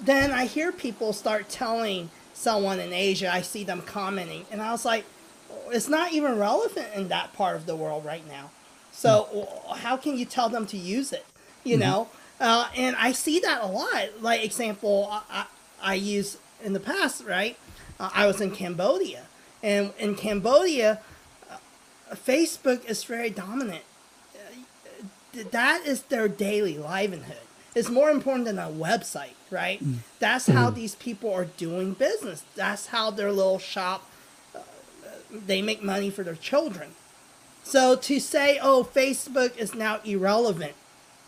then I hear people start telling someone in Asia, I see them commenting, and I was like, it's not even relevant in that part of the world right now. So how can you tell them to use it? You know, uh, and I see that a lot. Like example, I, I, I use in the past, right? Uh, I was in Cambodia, and in Cambodia, uh, Facebook is very dominant. Uh, that is their daily livelihood. It's more important than a website, right? That's how these people are doing business. That's how their little shop uh, they make money for their children. So to say, "Oh, Facebook is now irrelevant,"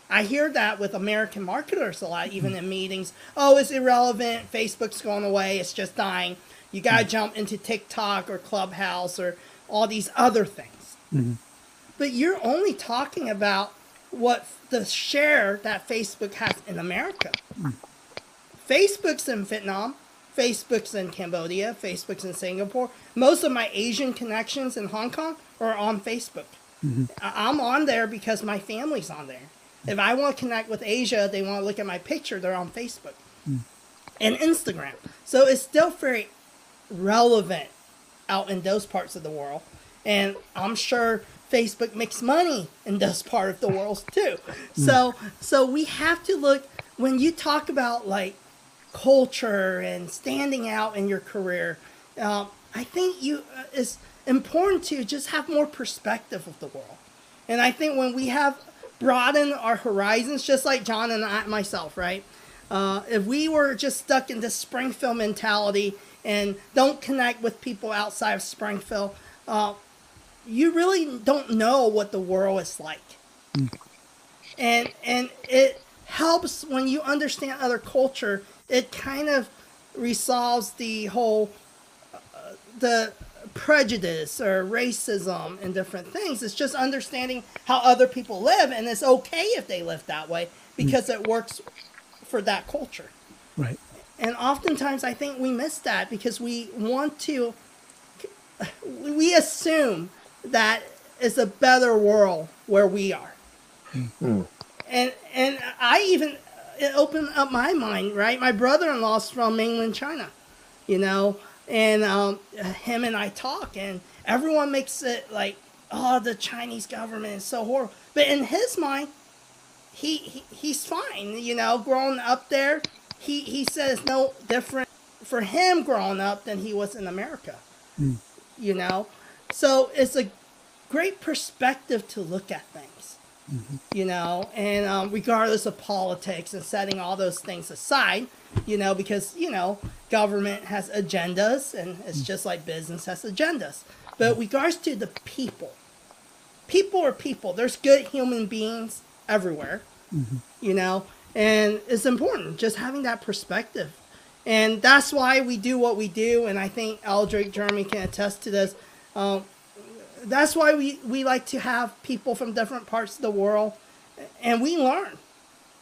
I hear that with American marketers a lot, even in meetings. Oh, it's irrelevant. Facebook's going away. It's just dying. You got to mm-hmm. jump into TikTok or Clubhouse or all these other things. Mm-hmm. But you're only talking about what the share that Facebook has in America. Mm. Facebook's in Vietnam, Facebook's in Cambodia, Facebook's in Singapore. Most of my Asian connections in Hong Kong are on Facebook. Mm-hmm. I- I'm on there because my family's on there. If I want to connect with Asia, they want to look at my picture, they're on Facebook mm. and Instagram. So it's still very relevant out in those parts of the world. And I'm sure Facebook makes money in those part of the world too. Mm. So so we have to look when you talk about like culture and standing out in your career. Um, I think you uh, it's important to just have more perspective of the world. And I think when we have broadened our horizons, just like John and I myself, right? Uh, if we were just stuck in this Springfield mentality and don't connect with people outside of Springfield, uh, you really don't know what the world is like. And and it helps when you understand other culture. It kind of resolves the whole uh, the prejudice or racism and different things. It's just understanding how other people live, and it's okay if they live that way because it works for that culture. Right. And oftentimes, I think we miss that because we want to, we assume that it's a better world where we are. And and I even it opened up my mind. Right, my brother-in-law's from mainland China, you know, and um, him and I talk, and everyone makes it like, oh, the Chinese government is so horrible. But in his mind, he, he he's fine. You know, growing up there, he he says no different for him growing up than he was in America. You know, so it's a great perspective to look at things. You know, and um, regardless of politics and setting all those things aside, you know, because you know government has agendas and it's just like business has agendas. But regards to the people, people are people. There's good human beings everywhere, you know, and it's important just having that perspective. And that's why we do what we do. And I think Eldrick Jeremy can attest to this. Um, that's why we, we like to have people from different parts of the world and we learn.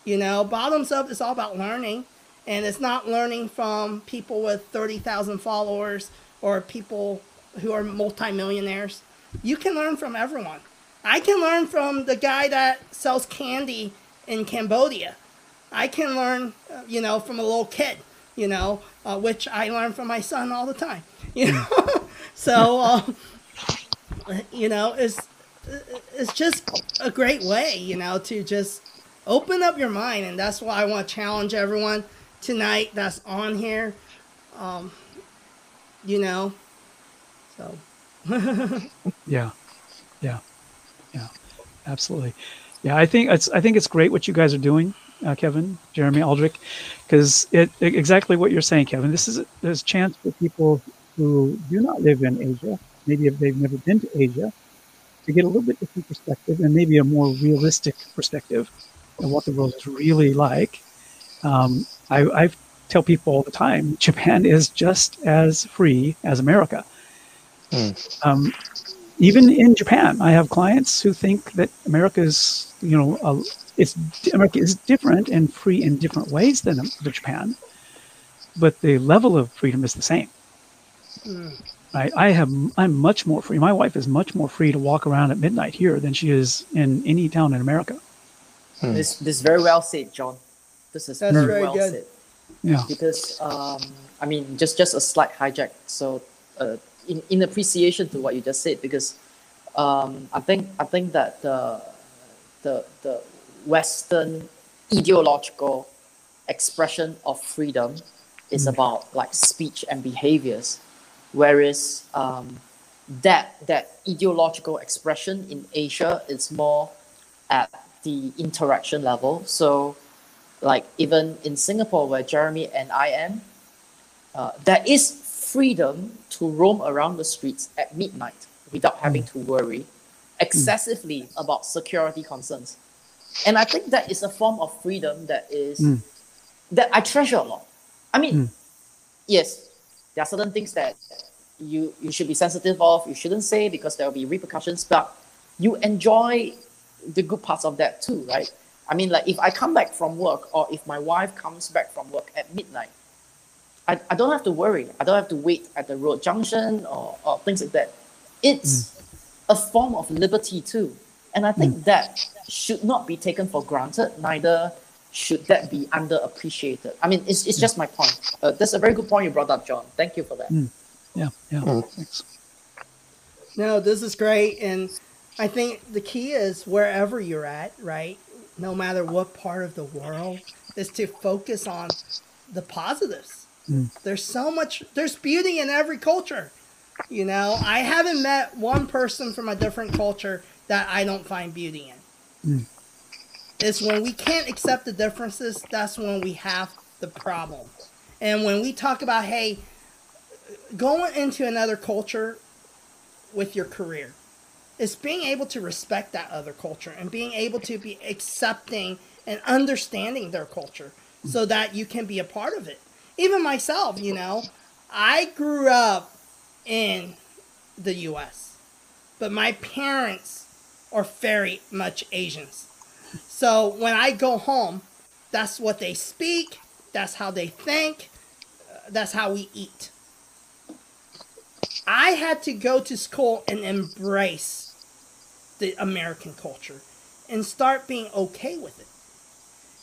You know, bottoms up is all about learning. And it's not learning from people with 30,000 followers or people who are multimillionaires. You can learn from everyone. I can learn from the guy that sells candy in Cambodia. I can learn, you know, from a little kid, you know, uh, which I learn from my son all the time, you know. so, uh, you know, it's it's just a great way, you know, to just open up your mind, and that's why I want to challenge everyone tonight that's on here. Um, you know, so Yeah, yeah, yeah, absolutely. Yeah, I think it's I think it's great what you guys are doing, uh, Kevin, Jeremy, Aldrich, because it, it- exactly what you're saying, Kevin. This is there's a chance for people who do not live in Asia, maybe if they've never been to Asia, to get a little bit different perspective and maybe a more realistic perspective of what the world is really like. Um, I, I tell people all the time, Japan is just as free as America Um, even in Japan, I have clients who think that America is, you know, uh, it's America is different and free in different ways than Japan, but the level of freedom is the same. I, I have I'm much more free. My wife is much more free to walk around at midnight here than she is in any town in America. This this is very well said, John. This is That's very, very well good. said. Yeah. Because um, I mean, just just a slight hijack. So, uh, in in appreciation to what you just said, because um, I think I think that the the the Western ideological expression of freedom is about like speech and behaviors, whereas um, that that ideological expression in Asia is more at the interaction level. So, like even in Singapore, where Jeremy and I am, uh, there is freedom to roam around the streets at midnight without having to worry excessively about security concerns. And I think that is a form of freedom that is Mm. that I treasure a lot. I mean, yes, there are certain things that you you should be sensitive of, you shouldn't say because there will be repercussions, but you enjoy the good parts of that too, right? I mean, like if I come back from work or if my wife comes back from work at midnight, I, I don't have to worry. I don't have to wait at the road junction or, or things like that. It's mm. a form of liberty too. And I think mm. that should not be taken for granted, neither should that be underappreciated. I mean, it's, it's just my point. Uh, that's a very good point you brought up, John. Thank you for that. Mm. Yeah. Yeah. Mm. Thanks. No, this is great. And I think the key is wherever you're at, right? No matter what part of the world, is to focus on the positives. Mm. There's so much, there's beauty in every culture. You know, I haven't met one person from a different culture that I don't find beauty in. It's when we can't accept the differences, that's when we have the problem. And when we talk about, hey, going into another culture with your career is being able to respect that other culture and being able to be accepting and understanding their culture so that you can be a part of it. Even myself, you know, I grew up in the US, but my parents are very much Asians. So when I go home, that's what they speak, that's how they think, uh, that's how we eat. I had to go to school and embrace the American culture and start being okay with it.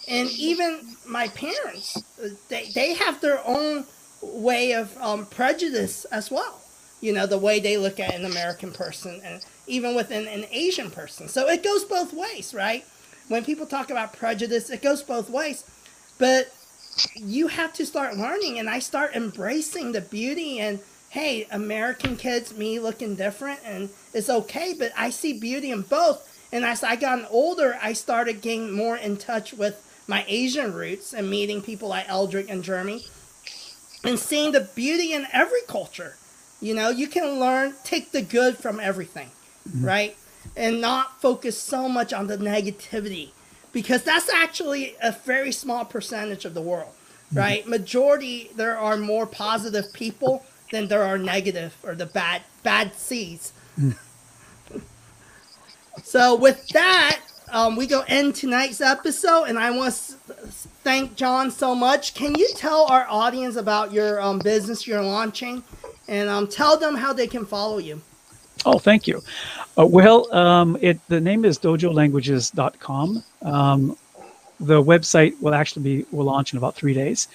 And even my parents, uh, they, they have their own way of um, prejudice as well. You know, the way they look at an American person and even within an Asian person. So it goes both ways, right? When people talk about prejudice, it goes both ways. But you have to start learning and I start embracing the beauty and hey, American kids, me looking different and it's okay, but I see beauty in both. And as I got older, I started getting more in touch with my Asian roots and meeting people like Eldrick and Jeremy and seeing the beauty in every culture. You know, you can learn, take the good from everything, mm-hmm. right? And not focus so much on the negativity because that's actually a very small percentage of the world, right? Majority, there are more positive people than there are negative or the bad bad seeds. so with that, um, we go end tonight's episode, and I want to thank John so much. Can you tell our audience about your um, business you're launching, and um, tell them how they can follow you? Oh, thank you. Uh, well, um, it the name is dojolanguages.com. Um, the website will actually be will launch in about three days.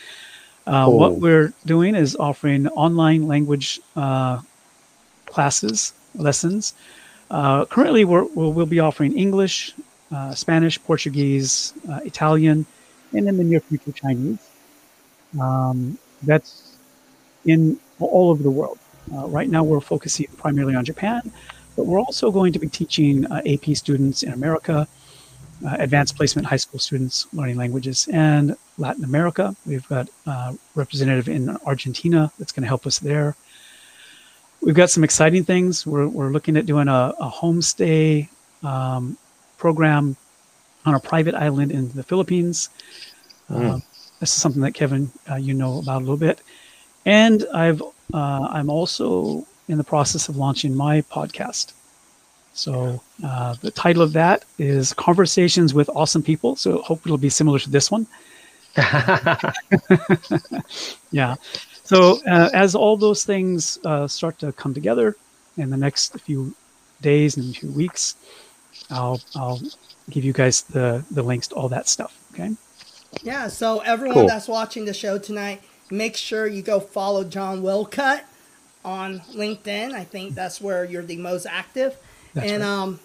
Uh, What Oh. we're doing is offering online language uh, classes, lessons. Uh, currently, we're, we'll, we'll be offering English, uh, Spanish, Portuguese, uh, Italian, and in the near future, Chinese. Um, that's in all over the world. Uh, right now, we're focusing primarily on Japan, but we're also going to be teaching uh, AP students in America, uh, advanced placement high school students learning languages, and Latin America. We've got a representative in Argentina that's going to help us there. We've got some exciting things. We're, we're looking at doing a, a homestay um, program on a private island in the Philippines. Uh, this is something that Kevin, uh, you know about a little bit. And I've uh, I'm also in the process of launching my podcast. So uh, the title of that is Conversations with Awesome People. So hope it'll be similar to this one. yeah. So uh, as all those things uh, start to come together in the next few days and few weeks, I'll I'll give you guys the the links to all that stuff. Okay. Yeah, so everyone Cool. that's watching the show tonight, make sure you go follow John Wilcutt on LinkedIn. I think that's where you're the most active. That's and right. um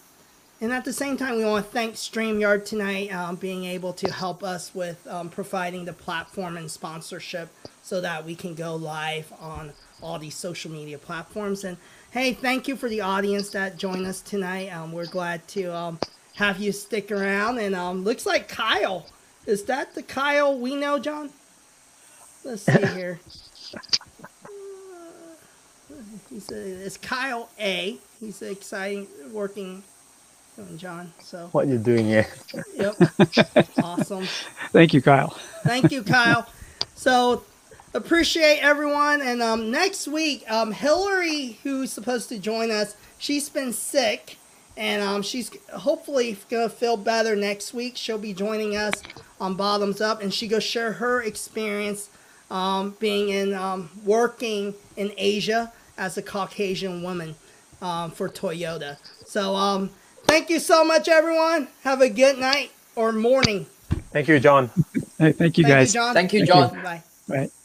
and at the same time, we want to thank StreamYard tonight, um, being able to help us with um, providing the platform and sponsorship so that we can go live on all these social media platforms. And hey, thank you for the audience that joined us tonight. Um, we're glad to um, have you stick around. And um, looks like Kyle. Is that the Kyle we know, John? Let's see here. Uh, He's a, it's Kyle A. He's exciting working on John. So what you doing here? yep, awesome. Thank you, Kyle. Thank you, Kyle. So appreciate everyone. And um, next week, um, Hillary, who's supposed to join us, she's been sick, and um, she's hopefully gonna feel better next week. She'll be joining us on Bottoms Up, and she go share her experience um, being in um, working in Asia as a Caucasian woman um, for Toyota. So um, thank you so much, everyone. Have a good night or morning. Thank you, John. Hey, thank you, Thank guys. you, John. Thank you, Thank you. John. Bye. Right.